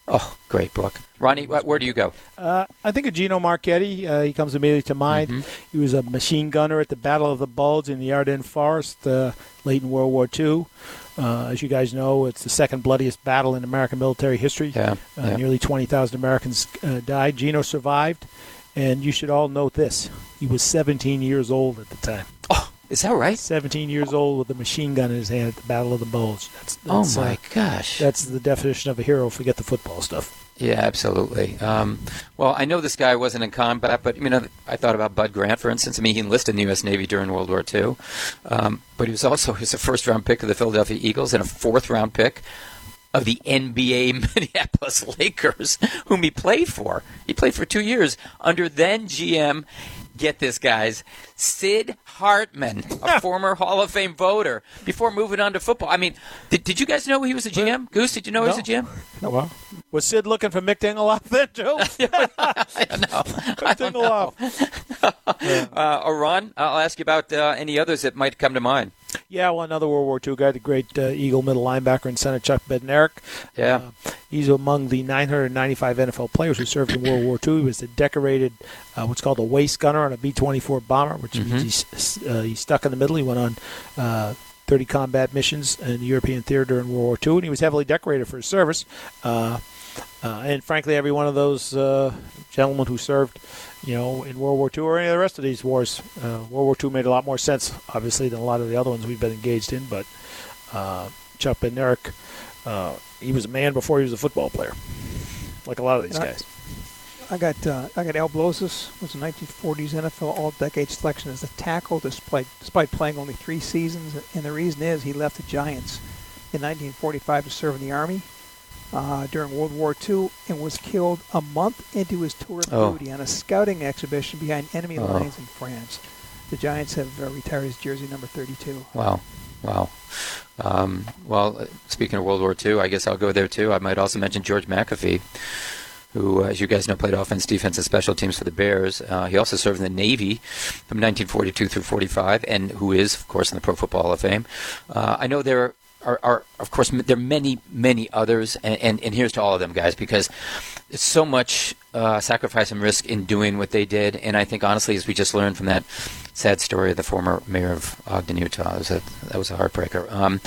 S3: Oh, great book. Ronnie, wh- where do you go?
S4: Uh, I think of Gino Marchetti. Uh, he comes immediately to mind.
S3: Mm-hmm.
S4: He was a machine gunner at the Battle of the Bulge in the Ardennes Forest uh, late in World War II. Uh, as you guys know, it's the second bloodiest battle in American military history.
S3: Yeah,
S4: Uh,
S3: yeah.
S4: Nearly 20,000 Americans uh, died. Gino survived, and you should all note this: he was 17 years old at the time.
S3: Oh, is that right?
S4: 17 years old with a machine gun in his hand at the Battle of the Bulge. That's,
S3: Oh, my
S4: uh,
S3: gosh.
S4: that's the definition of a hero. Forget the football stuff.
S3: Yeah, absolutely. Um, well, I know this guy wasn't in combat, but you know, I thought about Bud Grant, for instance. I mean, he enlisted in the U.S. Navy during World War II, um, but he was also he was a first-round pick of the Philadelphia Eagles and a fourth-round pick of the NBA Minneapolis Lakers, whom he played for. He played for two years under then GM. Get this, guys. Sid Hartman, a former Hall of Fame voter, before moving on to football. I mean, did, did you guys know he was a GM? Goose, did you know he was a GM?
S4: Well, was Sid looking for Mick Dingeloff then, Joe?
S3: I don't know.
S4: Mick
S3: don't know.
S4: Dingeloff.
S3: Uh, Ron, I'll ask you about uh, any others that might come to mind.
S4: Yeah, well, another World War II guy, the great uh, Eagle middle linebacker and center Chuck Bednarik.
S3: Yeah.
S4: Uh, he's among the 995 NFL players who served in World War II. He was the decorated, uh, what's called a waist gunner on a B 24 bomber, which
S3: Mm-hmm.
S4: means he's, uh, he's stuck in the middle. He went on uh, 30 combat missions in the European theater during World War II, and he was heavily decorated for his service. Uh, uh, and frankly, every one of those uh, gentlemen who served, you know, in World War II or any of the rest of these wars, uh, World War II made a lot more sense, obviously, than a lot of the other ones we've been engaged in. But uh, Chuck Bednarik, uh, he was a man before he was a football player, like a lot of these guys.
S5: I got uh, I got Al Blozis was a 1940s NFL All-Decade selection as a tackle, despite despite playing only three seasons. And the reason is he left the Giants in 1945 to serve in the Army uh, during World War II and was killed a month into his tour of
S3: Oh.
S5: duty on a scouting exhibition behind enemy
S3: Oh.
S5: lines in France. The Giants have uh, retired his jersey number 32.
S3: Wow. Wow. Um, well, uh, speaking of World War II, I guess I'll go there too. I might also mention George McAfee, who, uh, as you guys know, played offense, defense, and special teams for the Bears. Uh, he also served in the Navy from 1942 through 45, and who is, of course, in the Pro Football Hall of Fame. Uh, I know there are, are, of course, there are many, many others, and, and, and here's to all of them, guys, because it's so much uh, sacrifice and risk in doing what they did. And I think, honestly, as we just learned from that sad story of the former mayor of Ogden, Utah, that was a, that was a heartbreaker. Um,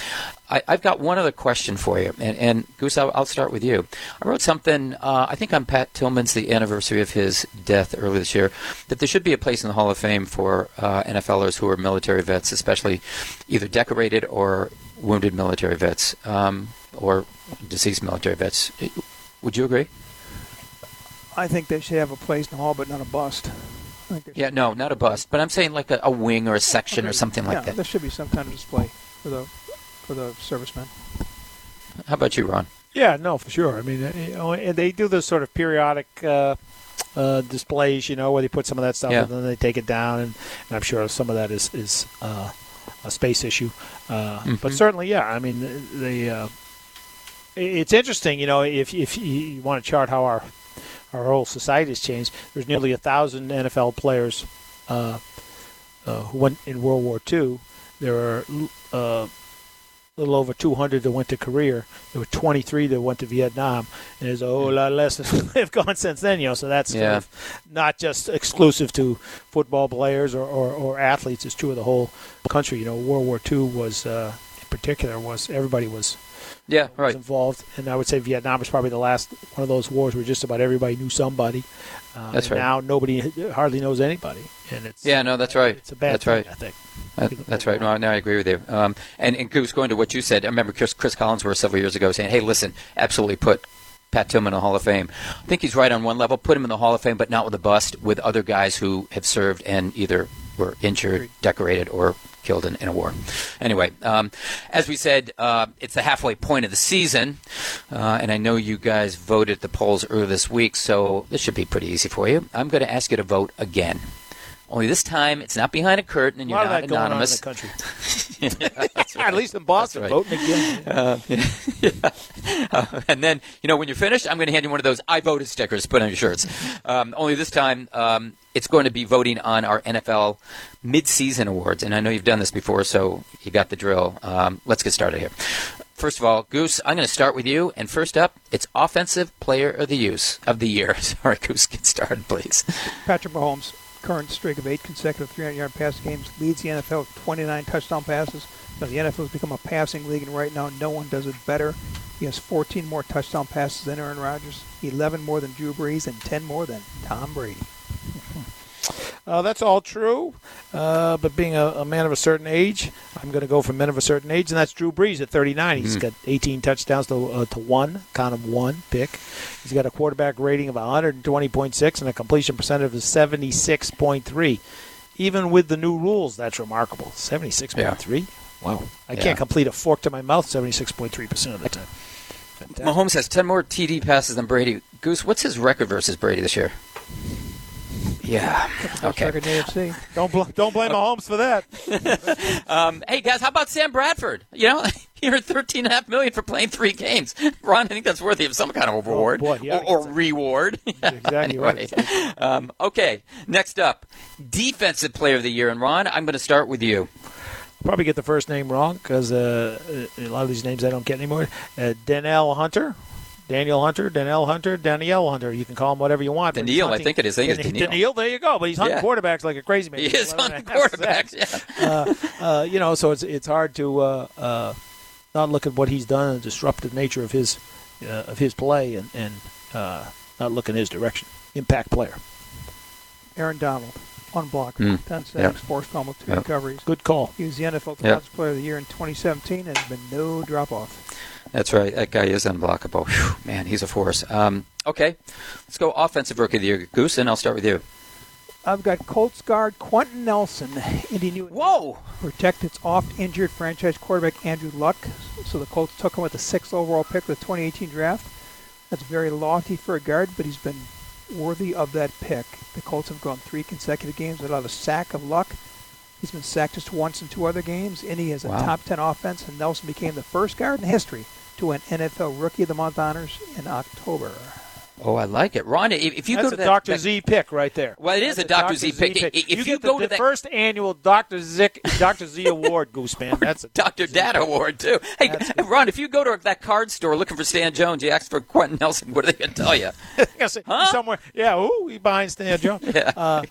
S3: I, I've got one other question for you, and, and Goose, I'll, I'll start with you. I wrote something, uh, I think on Pat Tillman's, the anniversary of his death earlier this year, that there should be a place in the Hall of Fame for uh, NFLers who are military vets, especially either decorated or wounded military vets um, or deceased military vets. Would you agree?
S5: I think they should have a place in the hall, but not a bust. I think there
S3: Yeah, no, not a bust, but I'm saying like a, a wing or a section or
S5: Okay.
S3: something like
S5: yeah,
S3: that.
S5: There should be some kind of display for the for the servicemen.
S3: How about you, Ron?
S4: Yeah, no, for sure. I mean, you know, they do those sort of periodic uh, uh, displays, you know, where they put some of that stuff
S3: Yeah.
S4: and then they take it down, and, and I'm sure some of that is is uh, a space issue. Uh, But
S3: Mhm.
S4: certainly, yeah. I mean, the, the uh, it's interesting, you know, if if you want to chart how our our whole society has changed. There's nearly a thousand NFL players uh, uh, who went in World War II. There are uh, a little over 200 that went to Korea. There were 23 that went to Vietnam, and there's a whole lot less that have gone since then. You know, so that's
S3: Yeah.
S4: not just exclusive to football players or, or, or athletes. It's true of the whole country. You know, World War II was, uh, in particular, was everybody was
S3: Yeah, right.
S4: involved, and I would say Vietnam was probably the last one of those wars where just about everybody knew somebody. Uh,
S3: That's right.
S4: Now nobody hardly knows anybody, and it's
S3: Yeah, no, that's right.
S4: It's a bad
S3: That's
S4: thing,
S3: right.
S4: I think.
S3: That, that's right. No, no, I agree with you. Um, and, and Goose, going to what you said, I remember Cris, Cris Collinsworth several years ago saying, hey, listen, absolutely put Pat Tillman in the Hall of Fame. I think he's right on one level. Put him in the Hall of Fame, but not with a bust, with other guys who have served and either were injured, decorated, or killed in, in a war. Anyway, um, as we said, uh, it's the halfway point of the season, uh, and I know you guys voted the polls earlier this week, so this should be pretty easy for you. I'm going to ask you to vote again. Only this time, it's not behind a curtain, and
S4: A
S3: you're
S4: lot of
S3: not
S4: that going on in
S3: anonymous.
S4: the country.
S3: That's right.
S4: At least in Boston,
S3: right.
S4: voting again.
S3: Uh, Uh, and then, you know, when you're finished, I'm going to hand you one of those I voted stickers to put on your shirts. Um, only this time, um, it's going to be voting on our NFL midseason awards. And I know you've done this before, so you got the drill. Um, let's get started here. First of all, Goose, I'm going to start with you. And first up, it's Offensive Player of the Use of the Year. Sorry, Goose, get started, please.
S5: Patrick Mahomes' current streak of eight consecutive 300-yard pass games leads the NFL with 29 touchdown passes. Now, the NFL has become a passing league, and right now no one does it better. He has 14 more touchdown passes than Aaron Rodgers, 11 more than Drew Brees, and 10 more than Tom Brady. Hmm.
S4: Uh, that's all true. Uh, but being a, a man of a certain age, I'm going to go for men of a certain age, and that's Drew Brees at 39. He's got 18 touchdowns to, uh, to one, count of one pick. He's got a quarterback rating of 120.6 and a completion percentage of 76.3. Even with the new rules, that's remarkable. 76.3? Wow. I
S3: Yeah.
S4: can't complete a fork to my mouth 76.3% of the time. Fantastic.
S3: Mahomes has 10 more TD passes than Brady. Goose, what's his record versus Brady this year? Yeah. Okay.
S5: record AFC.
S4: Don't, bl- don't blame Mahomes for that.
S3: Um, hey guys, how about Sam Bradford? You know, he earned thirteen and a half million for playing three games. Ron, I think that's worthy of some kind of reward
S4: boy, yeah,
S3: or, or reward.
S4: exactly
S3: anyway,
S4: right.
S3: um, okay. Next up, defensive player of the year. And Ron, I'm going to start with you.
S4: probably get the first name wrong because uh, a lot of these names I don't get anymore. Uh, Danielle Hunter, Daniel Hunter, Danielle Hunter, Danielle Hunter. You can call him whatever you want.
S3: Daniel, I think it is. I think it's
S4: Dan-
S3: Danielle.
S4: Danielle, there you go. But he's hunting
S3: Yeah.
S4: quarterbacks like a crazy man.
S3: He is on
S4: 11
S3: the
S4: and a half
S3: quarterbacks. Yeah.
S4: Uh, uh, you know, so it's it's hard to uh, uh, not look at what he's done and the disruptive nature of his uh, of his play and and uh, not look in his direction. Impact player.
S5: Aaron Donald, unblocked,
S3: Hmm.
S5: 10 sacks,
S3: Yep.
S5: forced fumble, two
S3: Yep.
S5: recoveries.
S4: Good call.
S5: He was the NFL
S3: Yep.
S5: Defensive Player of the Year in 2017 and has been no drop off.
S3: That's right. That guy is unblockable. Whew, man, he's a force. Um, okay, let's go offensive rookie of the year, Goose, and I'll start with you.
S5: I've got Colts guard Quenton Nelson. Indy knew
S3: Whoa!
S5: protect its oft-injured franchise quarterback Andrew Luck, so the Colts took him with the sixth overall pick of the 2018 draft. That's very lofty for a guard, but he's been worthy of that pick. The Colts have gone three consecutive games without a sack of Luck. He's been sacked just once in two other games. Indy has a
S3: Wow.
S5: top 10 offense, and Nelson became the first guard in history to win NFL Rookie of the Month honors in October.
S3: Oh, I like it, Ron. If, if you
S4: That's
S3: go to
S4: a
S3: that,
S4: Dr.
S3: that-
S4: Z pick right there.
S3: Well, it is a Dr. Z pick. I- if
S4: you,
S3: you
S4: get
S3: go
S4: the,
S3: to
S4: the
S3: that-
S4: first annual Dr. Zick, Dr. Z Award, Gooseman. That's a
S3: Dr.
S4: Z
S3: Data. Award too. Hey, Ron, if you go to that card store looking for Stan Jones, you ask for Quenton Nelson. What are they going to tell you?
S4: Say,
S3: Huh?
S4: somewhere. Yeah, ooh, he behind Stan Jones.
S3: Yeah.
S4: uh,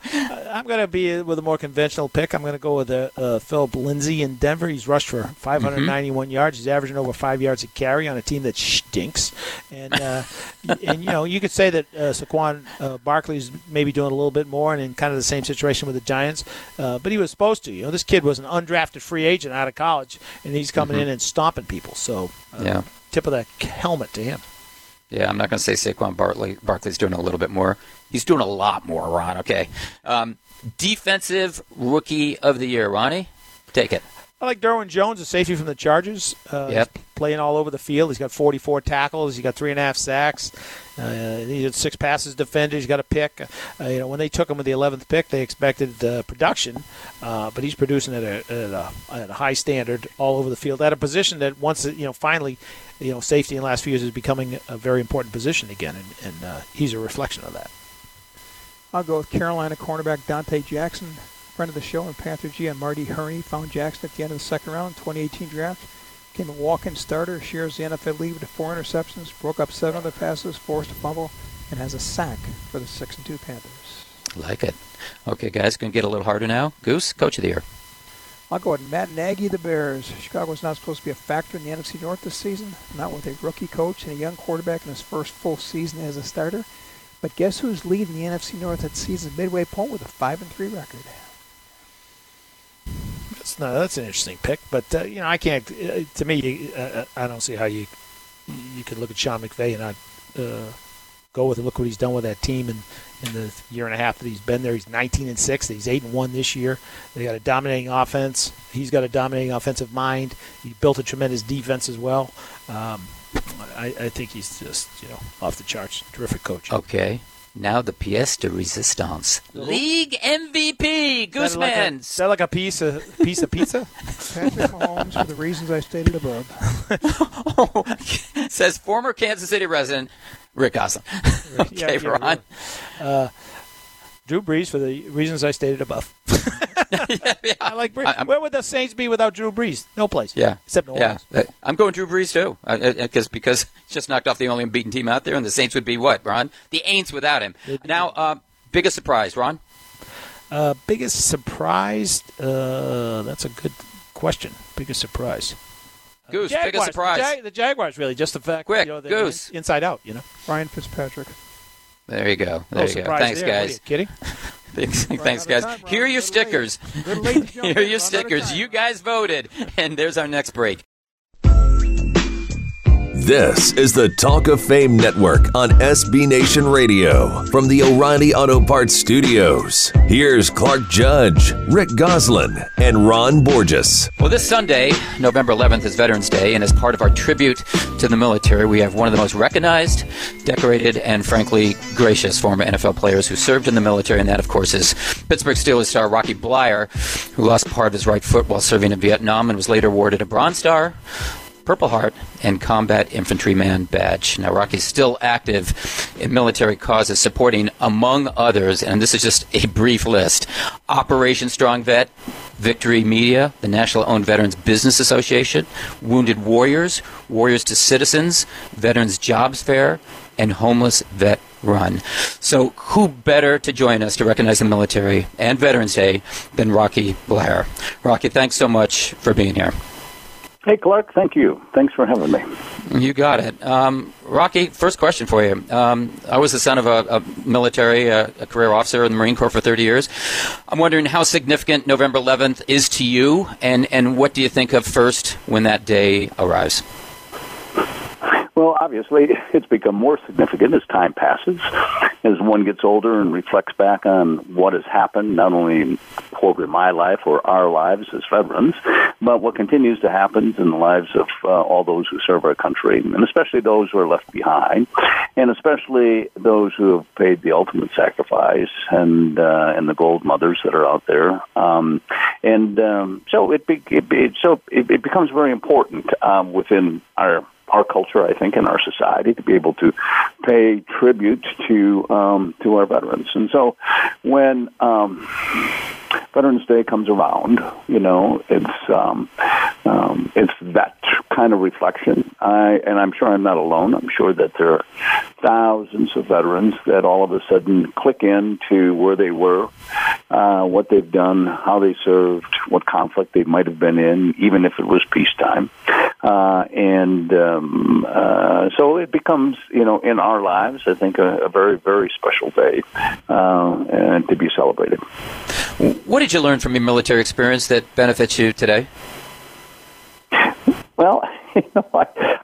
S4: I'm going to be with a more conventional pick. I'm going to go with uh, uh, Phillip Lindsay in Denver. He's rushed for 591 yards. He's averaging over five yards a carry on a team that stinks. And uh, and you know you could say that uh, Saquon uh, Barkley's maybe doing a little bit more, and in kind of the same situation with the Giants. Uh, but he was supposed to. You know, this kid was an undrafted free agent out of college, and he's coming in and stomping people. So uh,
S3: Yeah.
S4: tip of the helmet to him.
S3: Yeah, I'm not going to say Saquon Barkley. Barkley's doing a little bit more. He's doing a lot more, Ron. Okay. Um, defensive rookie of the year, Ronnie, take it.
S4: I like Derwin James, a safety from the Chargers. Uh,
S3: Yep.
S4: he's Playing all over the field. He's got 44 tackles. He's got three and a half sacks. Uh, he had six passes defended. He's got a pick. Uh, you know, when they took him with the 11th pick, they expected uh, production, uh, but he's producing at a, at, a, at a high standard all over the field at a position that once you know finally, you know, safety in the last few years is becoming a very important position again, and, and uh, he's a reflection of that.
S5: I'll go with Carolina cornerback Donte Jackson, friend of the show, and Panther G and Marty Hurney found Jackson at the end of the second round, 2018 draft. Came a walk-in starter, shares the NFL lead with four interceptions, broke up seven other passes, forced a fumble, and has a sack for the six and two Panthers.
S3: Like it. Okay, guys, going to get a little harder now. Goose, coach of the year.
S5: I'll go with Matt Nagy, the Bears. Chicago's not supposed to be a factor in the NFC North this season, not with a rookie coach and a young quarterback in his first full season as a starter. But guess who's leading the NFC North at season's midway point with a five and three record?
S4: That's no, that's an interesting pick, but uh, you know I can't. Uh, to me, uh, I don't see how you you could look at Sean McVay and not uh, go with it. Look what he's done with that team in, in the year and a half that he's been there. He's 19 and six. He's eight and one this year. They got a dominating offense. He's got a dominating offensive mind. He built a tremendous defense as well. Um, I, I think he's just you know off the charts. Terrific coach.
S3: Okay. Now the pièce de résistance. League MVP,
S4: Is like a-
S3: Gooseman.
S4: Is that like a piece of piece of pizza?
S5: Patrick Mahomes for the reasons I stated above.
S3: Says former Kansas City resident Rick Gosselin.
S4: Yeah,
S3: okay,
S4: yeah,
S3: Ron.
S4: Drew Brees for the reasons I stated above. I like Brees.
S3: I-
S4: Where would the Saints be without Drew Brees? No place.
S3: Yeah.
S4: Except New Orleans.
S3: Uh, I'm going Drew Brees too. Because because just knocked off the only unbeaten team out there, and the Saints would be what, Ron? The Aints without him. Now, uh, biggest surprise, Ron?
S4: Uh, biggest surprise? Uh, that's a good question. Biggest surprise?
S3: Goose,
S4: Jaguars.
S3: biggest surprise.
S4: The, Jag- the Jaguars, really. Just the fact,
S3: Quick,
S4: you know,
S3: Goose.
S4: in- inside out. You know,
S5: Ryan Fitzpatrick.
S3: There you go.
S4: no
S3: There you go. Thanks,
S4: there.
S3: Guys.
S4: kidding?
S3: Thanks, thanks, guys.
S5: time.
S3: Here are your stickers.
S5: Little late to jump
S3: Here are your
S5: Run out of
S3: stickers. You guys voted, and there's our next break.
S1: This is the Talk of Fame Network on SB Nation Radio from the O'Reilly Auto Parts Studios. Here's Clark Judge, Rick Gosselin, and Ron Borges.
S3: Well, this Sunday, November 11th, is Veterans Day, and as part of our tribute to the military, we have one of the most recognized, decorated, and frankly gracious former NFL players who served in the military, and that, of course, is Pittsburgh Steelers star Rocky Bleier, who lost part of his right foot while serving in Vietnam and was later awarded a Bronze Star. Purple Heart and Combat Infantryman Badge. Now, Rocky's still active in military causes, supporting, among others, and this is just a brief list Operation Strong Vet, Victory Media, the National Owned Veterans Business Association, Wounded Warriors, Warriors to Citizens, Veterans Jobs Fair, and Homeless Vet Run. So, who better to join us to recognize the military and Veterans Day than Rocky Bleier? Rocky, thanks so much for being here.
S7: Hey, Clark, thank you. Thanks for having me.
S3: You got it. Um, Rocky, first question for you. Um, I was the son of a, a military, a, a career officer in the Marine Corps for 30 years. I'm wondering how significant November 11th is to you, and, and what do you think of first when that day arrives?
S7: Well, obviously, it's become more significant as time passes, as one gets older and reflects back on what has happened, not only quote, my life or our lives as veterans, but what continues to happen in the lives of uh, all those who serve our country, and especially those who are left behind, and especially those who have paid the ultimate sacrifice, and uh, and the gold mothers that are out there. Um, and um, so it, be, it, it so it, it becomes very important um, within our our culture, I think, in our society to be able to pay tribute to um, to our veterans. And so, when um, Veterans Day comes around, you know, it's um, um, it's that kind of reflection. I and I'm sure I'm not alone. I'm sure that there are thousands of veterans that all of a sudden click into where they were, uh, what they've done, how they served, what conflict they might have been in, even if it was peacetime. Uh, and um, uh, so it becomes, you know, in our lives, I think, a, a very, very special day uh, and to be celebrated.
S3: What did you learn from your military experience that benefits you today?
S7: Well, you know,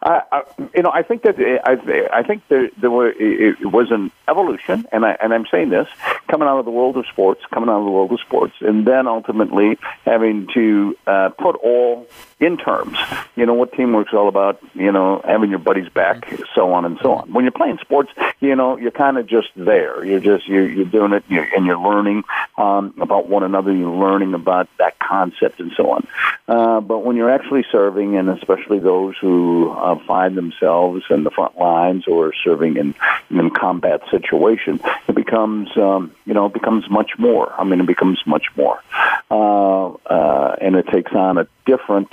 S7: I, you know, I think that I, I think there, there were it was an evolution, and I and I'm saying this coming out of the world of sports, coming out of the world of sports, and then ultimately having to uh, put all in terms. You know what teamwork's all about. You know, having your buddies back, so on and so on. When you're playing sports, you know, you're kind of just there. You're just you're, you're doing it, you're, and you're learning um, about one another. You're learning about that concept and so on. Uh, but when you're actually serving, and especially those who uh, find themselves in the front lines or serving in in combat situation, it becomes um, you know it becomes much more. I mean, it becomes much more, uh, uh, and it takes on a different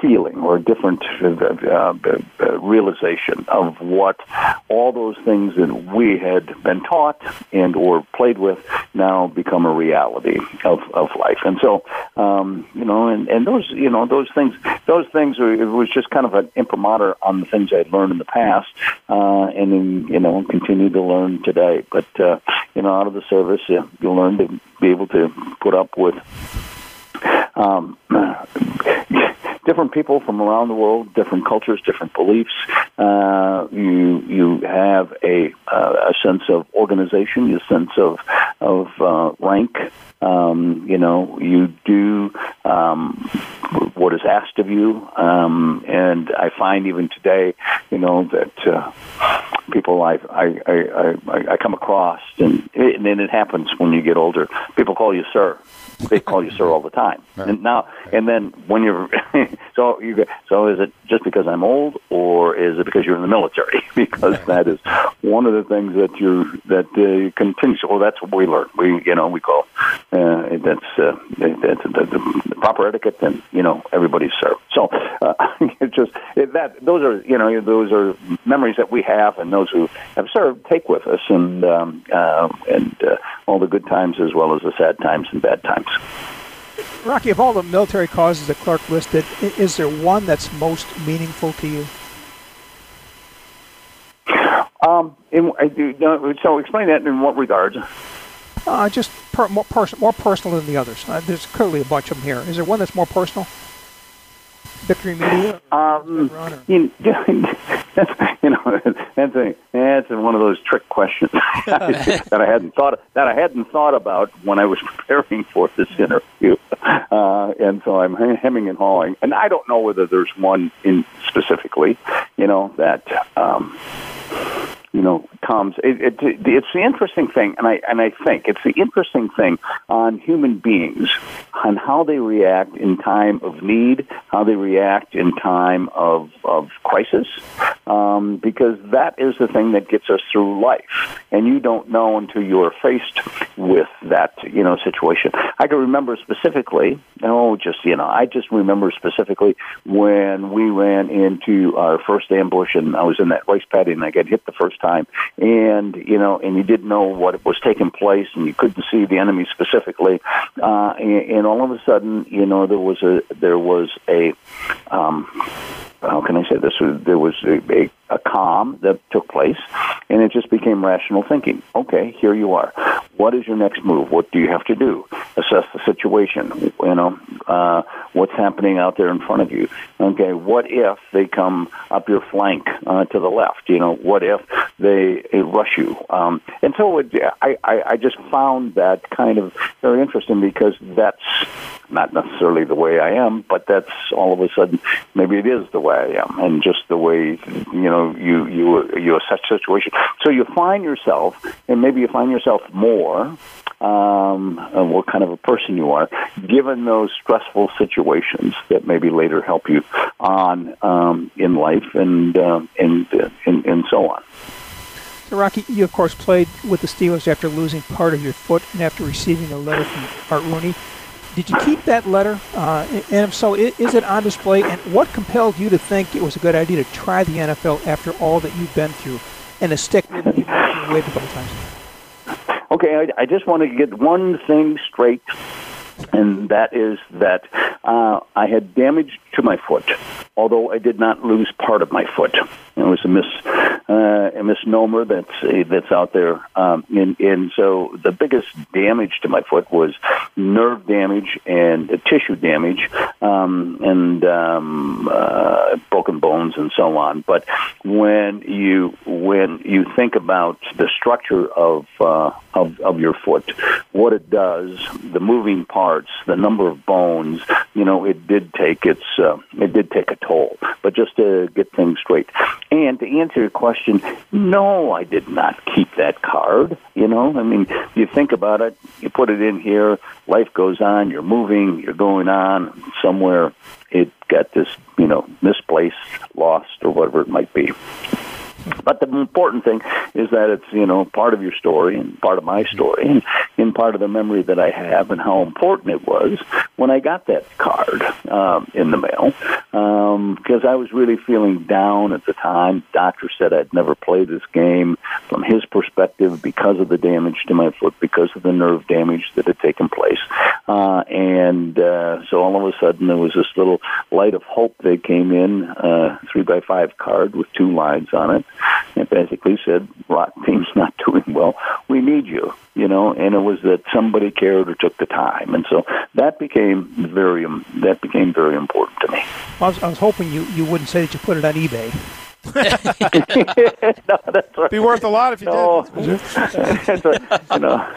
S7: feeling or a different uh, uh, realization of what all those things that we had been taught and or played with now become a reality of, of life. And so, um, you know, and, and those, you know, those things, those things, are, it was just kind of an imprimatur on the things I'd learned in the past, uh, and then, you know, continue to learn today. But, uh, you know, out of the service, you, you learn to be able to put up with um, different people from around the world, different cultures, different beliefs. Uh, you you have a uh, a sense of organization, a sense of of uh, rank. Um, you know, you do um, what is asked of you, um, and I find even today, you know, that uh, people I I, I I I come across, and it, and then it happens when you get older. People call you sir. They call you sir all the time,
S3: Right.
S7: and now and then when you're so you so is it just because I'm old, or is it because you're in the military? because that is one of the things that you that uh, continues. Well, that's what we learn. We you know we call uh, that's uh, that's the, the, the proper etiquette, and you know everybody's served. So uh, it just it, that those are you know those are memories that we have, and those who have served take with us, and um, uh, and uh, all the good times as well as the sad times and bad times.
S5: Rocky, of all the military causes that Clark listed, is there one that's most meaningful to you?
S7: Um, in, so explain that in what regards?
S5: Uh, just per, more, pers- more personal than the others. Uh, there's clearly a bunch of them here. Is there one that's more personal? Victory Media?
S7: Um, you, that's, you know, that's a that's one of those trick questions that I hadn't thought that I hadn't thought about when I was preparing for this interview, uh, and so I'm hemming and hawing, and I don't know whether there's one in specifically, you know, that. Um, you know, comes. It, it, it's the interesting thing, and I and I think it's the interesting thing on human beings, on how they react in time of need, how they react in time of of crisis, um, because that is the thing that gets us through life, and you don't know until you are faced with that you know situation. I can remember specifically. Oh, just you know, I just remember specifically when we ran into our first ambush, and I was in that rice paddy, and I got hit the first time, and you know, and you didn't know what was taking place, and you couldn't see the enemy specifically, uh, and, and all of a sudden, you know, there was a there was a um, how can I say this? There was a, a, a calm that took place, and it just became rational thinking. Okay, here you are. What is your next move? What do you have to do? Assess the situation. You know, uh, what's happening out there in front of you. Okay, what if they come up your flank uh, to the left? You know, what if they, rush you? Um, and so it, I, I, I just found that kind of very interesting because that's not necessarily the way I am, but that's all of a sudden maybe it is the way I am, and just the way you know you you you assess situation. So you find yourself, and maybe you find yourself more. Um, uh, what kind of a person you are, given those stressful situations that maybe later help you on um, in life and uh, and, uh, and and so on.
S5: So, Rocky, you of course played with the Steelers after losing part of your foot and after receiving a letter from Art Rooney. Did you keep that letter? Uh, and if so, is it on display? And what compelled you to think it was a good idea to try the NFL after all that you've been through and to stick with it a couple times?
S7: Okay, I, I just want to get one thing straight, and that is that uh, I had damage to my foot, although I did not lose part of my foot. It was a mis uh, a misnomer that's uh, that's out there, um, and and so the biggest damage to my foot was nerve damage and uh, tissue damage, um, and um, uh, broken bones and so on. But when you when you think about the structure of uh, of of your foot, what it does, the moving parts, the number of bones, you know, it did take its Um, it did take a toll. But just to get things straight, and to answer your question, no, I did not keep that card. You know, I mean, you think about it, you put it in here, life goes on, you're moving, you're going on somewhere. It got this, you know, misplaced, lost, or whatever it might be. But the important thing is that it's you know part of your story and part of my story and, and part of the memory that I have and how important it was when I got that card um, in the mail because I was really feeling down at the time. Doctor said I'd never play this game from his perspective because of the damage to my foot, because of the nerve damage that had taken place, uh, and uh, so all of a sudden there was this little light of hope that came in, uh, three by five card with two lines on it. And basically said, "Rock team's not doing well. We need you." You know, and it was that somebody cared or took the time, and so that became very um, that became very important to me.
S5: I was, I was hoping you, you wouldn't say that you put it on eBay.
S7: no, that's right.
S4: Be worth a lot if you
S7: No,
S4: did.
S7: You know.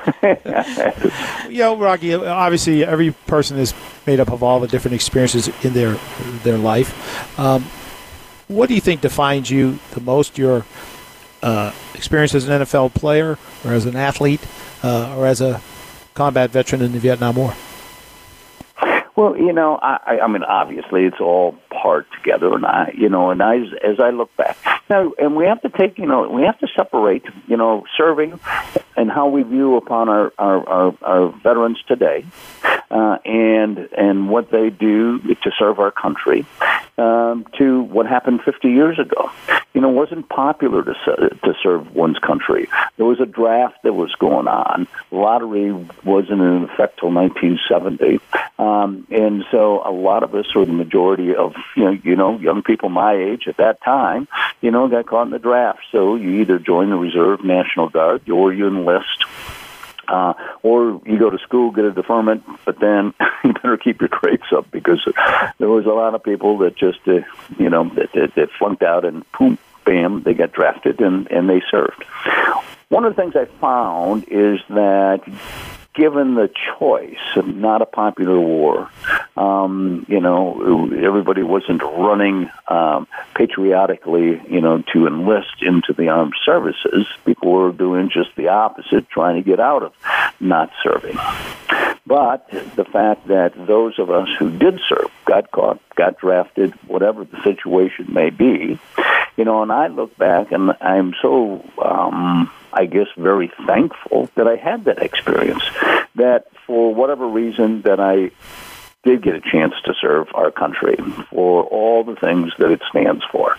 S4: You know, Rocky. Obviously, every person is made up of all the different experiences in their their life. Um, what do you think defines you the most? Your uh, experience as an NFL player, or as an athlete, uh, or as a combat veteran in the Vietnam War?
S7: Well, you know, I, I mean, obviously, it's all part together, and I, you know, and I, as I look back now, and we have to take, you know, we have to separate, you know, serving and how we view upon our our, our, our veterans today, uh, and and what they do to serve our country, um, to what happened 50 years ago. You know, it wasn't popular to to serve one's country. There was a draft that was going on. Lottery wasn't in effect till 1970, um, and so a lot of us, or the majority of you know, you know, young people my age at that time, you know, got caught in the draft. So you either join the Reserve National Guard or you enlist. Uh, or you go to school, get a deferment, but then you better keep your grades up because there was a lot of people that just, uh, you know, that, that, that flunked out and boom, bam, they got drafted and, and they served. One of the things I found is that given the choice of not a popular war, um, you know, everybody wasn't running um, patriotically, you know, to enlist into the armed services. People were doing just the opposite, trying to get out of not serving. But the fact that those of us who did serve got caught, got drafted, whatever the situation may be, you know, and I look back and I'm so, um, I guess, very thankful that I had that experience. That for whatever reason that I did get a chance to serve our country for all the things that it stands for.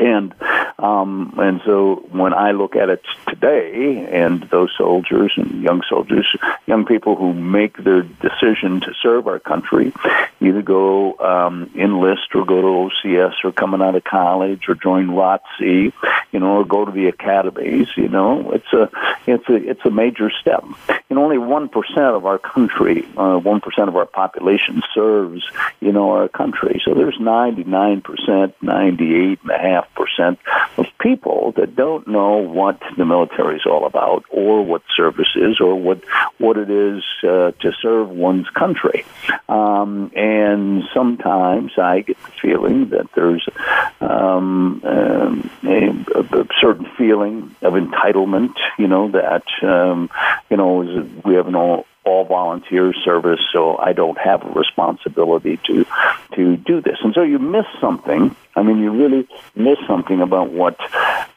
S7: And um, and so when I look at it today, and those soldiers and young soldiers, young people who make their decision to serve our country, either go um, enlist or go to OCS or coming out of college or join ROTC, you know, or go to the academies, you know, it's a it's a it's a major step. And only one percent of our country, uh, one uh, of our population serves, you know, our country. So there's ninety nine percent, ninety eight and a half percent of people that don't know what the military is all about, or what service is, or what what it is uh, to serve one's country. Um, and sometimes I get the feeling that there's um, um, a, a, certain feeling of entitlement. You know that um, you know we have an all all volunteer service, so I don't have a responsibility to to do this. And so you miss something. I mean, you really miss something about what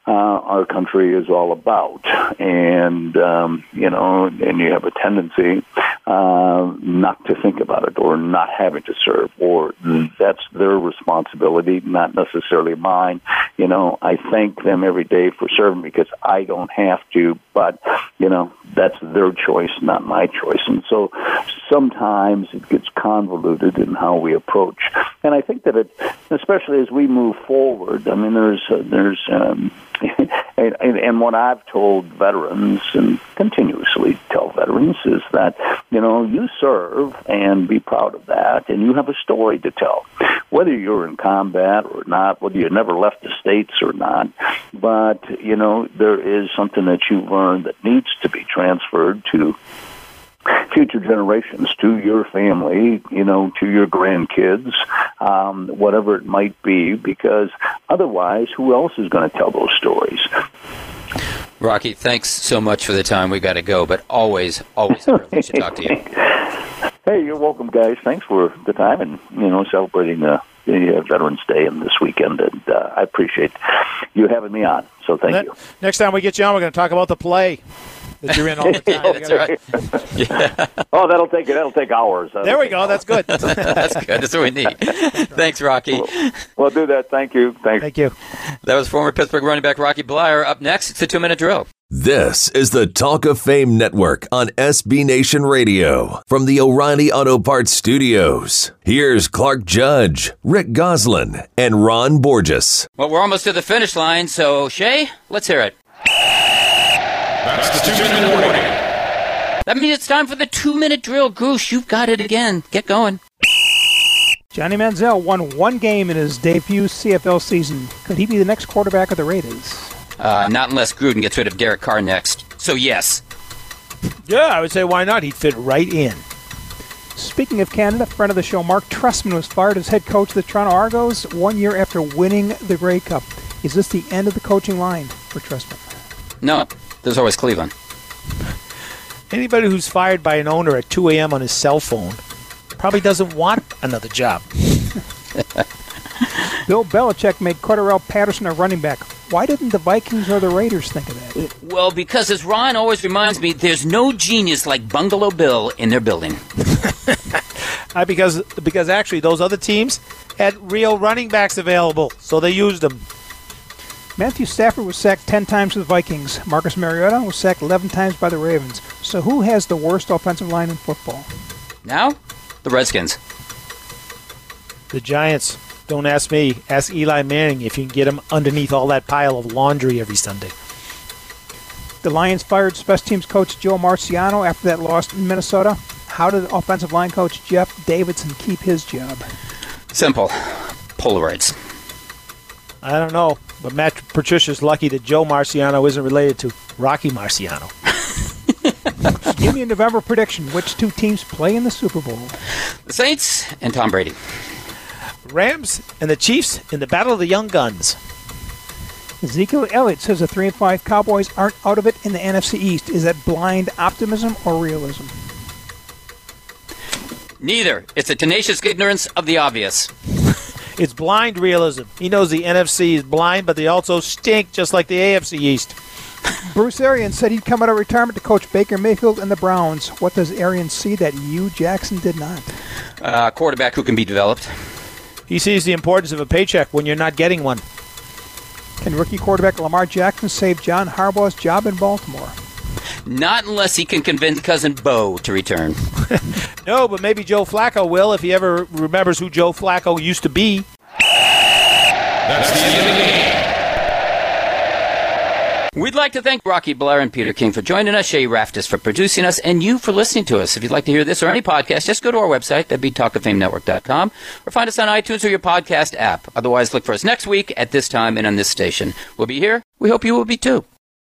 S7: uh, our country is all about, and um, you know, and you have a tendency uh, not to think about it, or not having to serve, or that's their responsibility, not necessarily mine. You know, I thank them every day for serving because I don't have to, but you know, that's their choice, not my choice. And so sometimes it gets convoluted in how we approach. And I think that it, especially as we move forward, I mean, there's uh, there's um, and, and what I've told veterans and continuously tell veterans is that you know you serve and be proud of that, and you have a story to tell, whether you're in combat or not, whether you never left the states or not. But you know there is something that you've learned that needs to be transferred to future generations, to your family, you know, to your grandkids, um, whatever it might be, because otherwise, who else is going to tell those stories?
S3: Rocky, thanks so much for the time. We got to go, but always, always a privilege to talk to you.
S7: Hey, you're welcome, guys. Thanks for the time and you know celebrating uh, the uh, Veterans Day and this weekend, and uh, I appreciate you having me on. So thank
S4: Ne-
S7: you.
S4: Next time we get you on, we're going to talk about the play that you're in all the time.
S3: That's right. Yeah,
S7: Oh, that'll take that'll take hours. That'll
S4: There we go.
S7: hours.
S4: That's good.
S3: that's good. That's what we need. Thanks, Rocky.
S7: Well, do that. Thank you. Thanks.
S4: Thank you.
S3: That was former Pittsburgh running back Rocky Bleier. Up next, it's a two-minute drill.
S1: This is the Talk of Fame Network on SB Nation Radio from the O'Reilly Auto Parts Studios. Here's Clark Judge, Rick Gosselin, and Ron Borges.
S3: Well, we're almost to the finish line, so Shay, let's hear it.
S6: That's the two-minute warning.
S3: That means it's time for the two-minute drill. Goose, you've got it again. Get going.
S5: Johnny Manziel won one game in his debut CFL season. Could he be the next quarterback of the Raiders?
S3: Uh, not unless Gruden gets rid of Derek Carr next. So yes.
S4: Yeah, I would say why not? He'd fit right in.
S5: Speaking of Canada, friend of the show, Marc Trestman was fired as head coach of the Toronto Argos one year after winning the Grey Cup. Is this the end of the coaching line for Trestman?
S3: No, there's always Cleveland.
S4: Anybody who's fired by an owner at 2 a.m. on his cell phone probably doesn't want another job.
S5: Bill Belichick made Cordarrelle Patterson a running back. Why didn't the Vikings or the Raiders think of that?
S3: Well, because as Ron always reminds me, there's no genius like Bungalow Bill in their building.
S4: Uh, because because actually those other teams had real running backs available, so they used them.
S5: Matthew Stafford was sacked 10 times with the Vikings. Marcus Mariota was sacked 11 times by the Ravens. So who has the worst offensive line in football?
S3: Now, the Redskins.
S4: The Giants. Don't ask me. Ask Eli Manning if you can get him underneath all that pile of laundry every Sunday.
S5: The Lions fired special teams coach Joe Marciano after that loss in Minnesota. How did offensive line coach Jeff Davidson keep his job?
S3: Simple. Polaroids.
S4: I don't know, but Matt Patricia's lucky that Joe Marciano isn't related to Rocky Marciano.
S5: Give me a November prediction. Which two teams play in the Super Bowl?
S3: The Saints and Tom Brady.
S4: Rams and the Chiefs in the Battle of the Young Guns.
S5: Ezekiel Elliott says the 3 and 5 Cowboys aren't out of it in the NFC East. Is that blind optimism or realism?
S3: Neither. It's a tenacious ignorance of the obvious.
S4: It's blind realism. He knows the NFC is blind, but they also stink just like the AFC East.
S5: Bruce Arians said he'd come out of retirement to coach Baker Mayfield and the Browns. What does Arians see that Hue, Jackson, did not?
S3: Uh, quarterback who can be developed.
S4: He sees the importance of a paycheck when you're not getting one.
S5: Can rookie quarterback Lamar Jackson save John Harbaugh's job in Baltimore?
S3: Not unless he can convince cousin Bo to return.
S4: No, but maybe Joe Flacco will if he ever remembers who Joe Flacco used to be.
S6: That's the end of the game.
S3: We'd like to thank Rocky Bleier and Peter King for joining us, Shay Raftis for producing us, and you for listening to us. If you'd like to hear this or any podcast, just go to our website, that'd be talkoffamenetwork.com, or find us on iTunes or your podcast app. Otherwise, look for us next week at this time and on this station. We'll be here. We hope you will be too.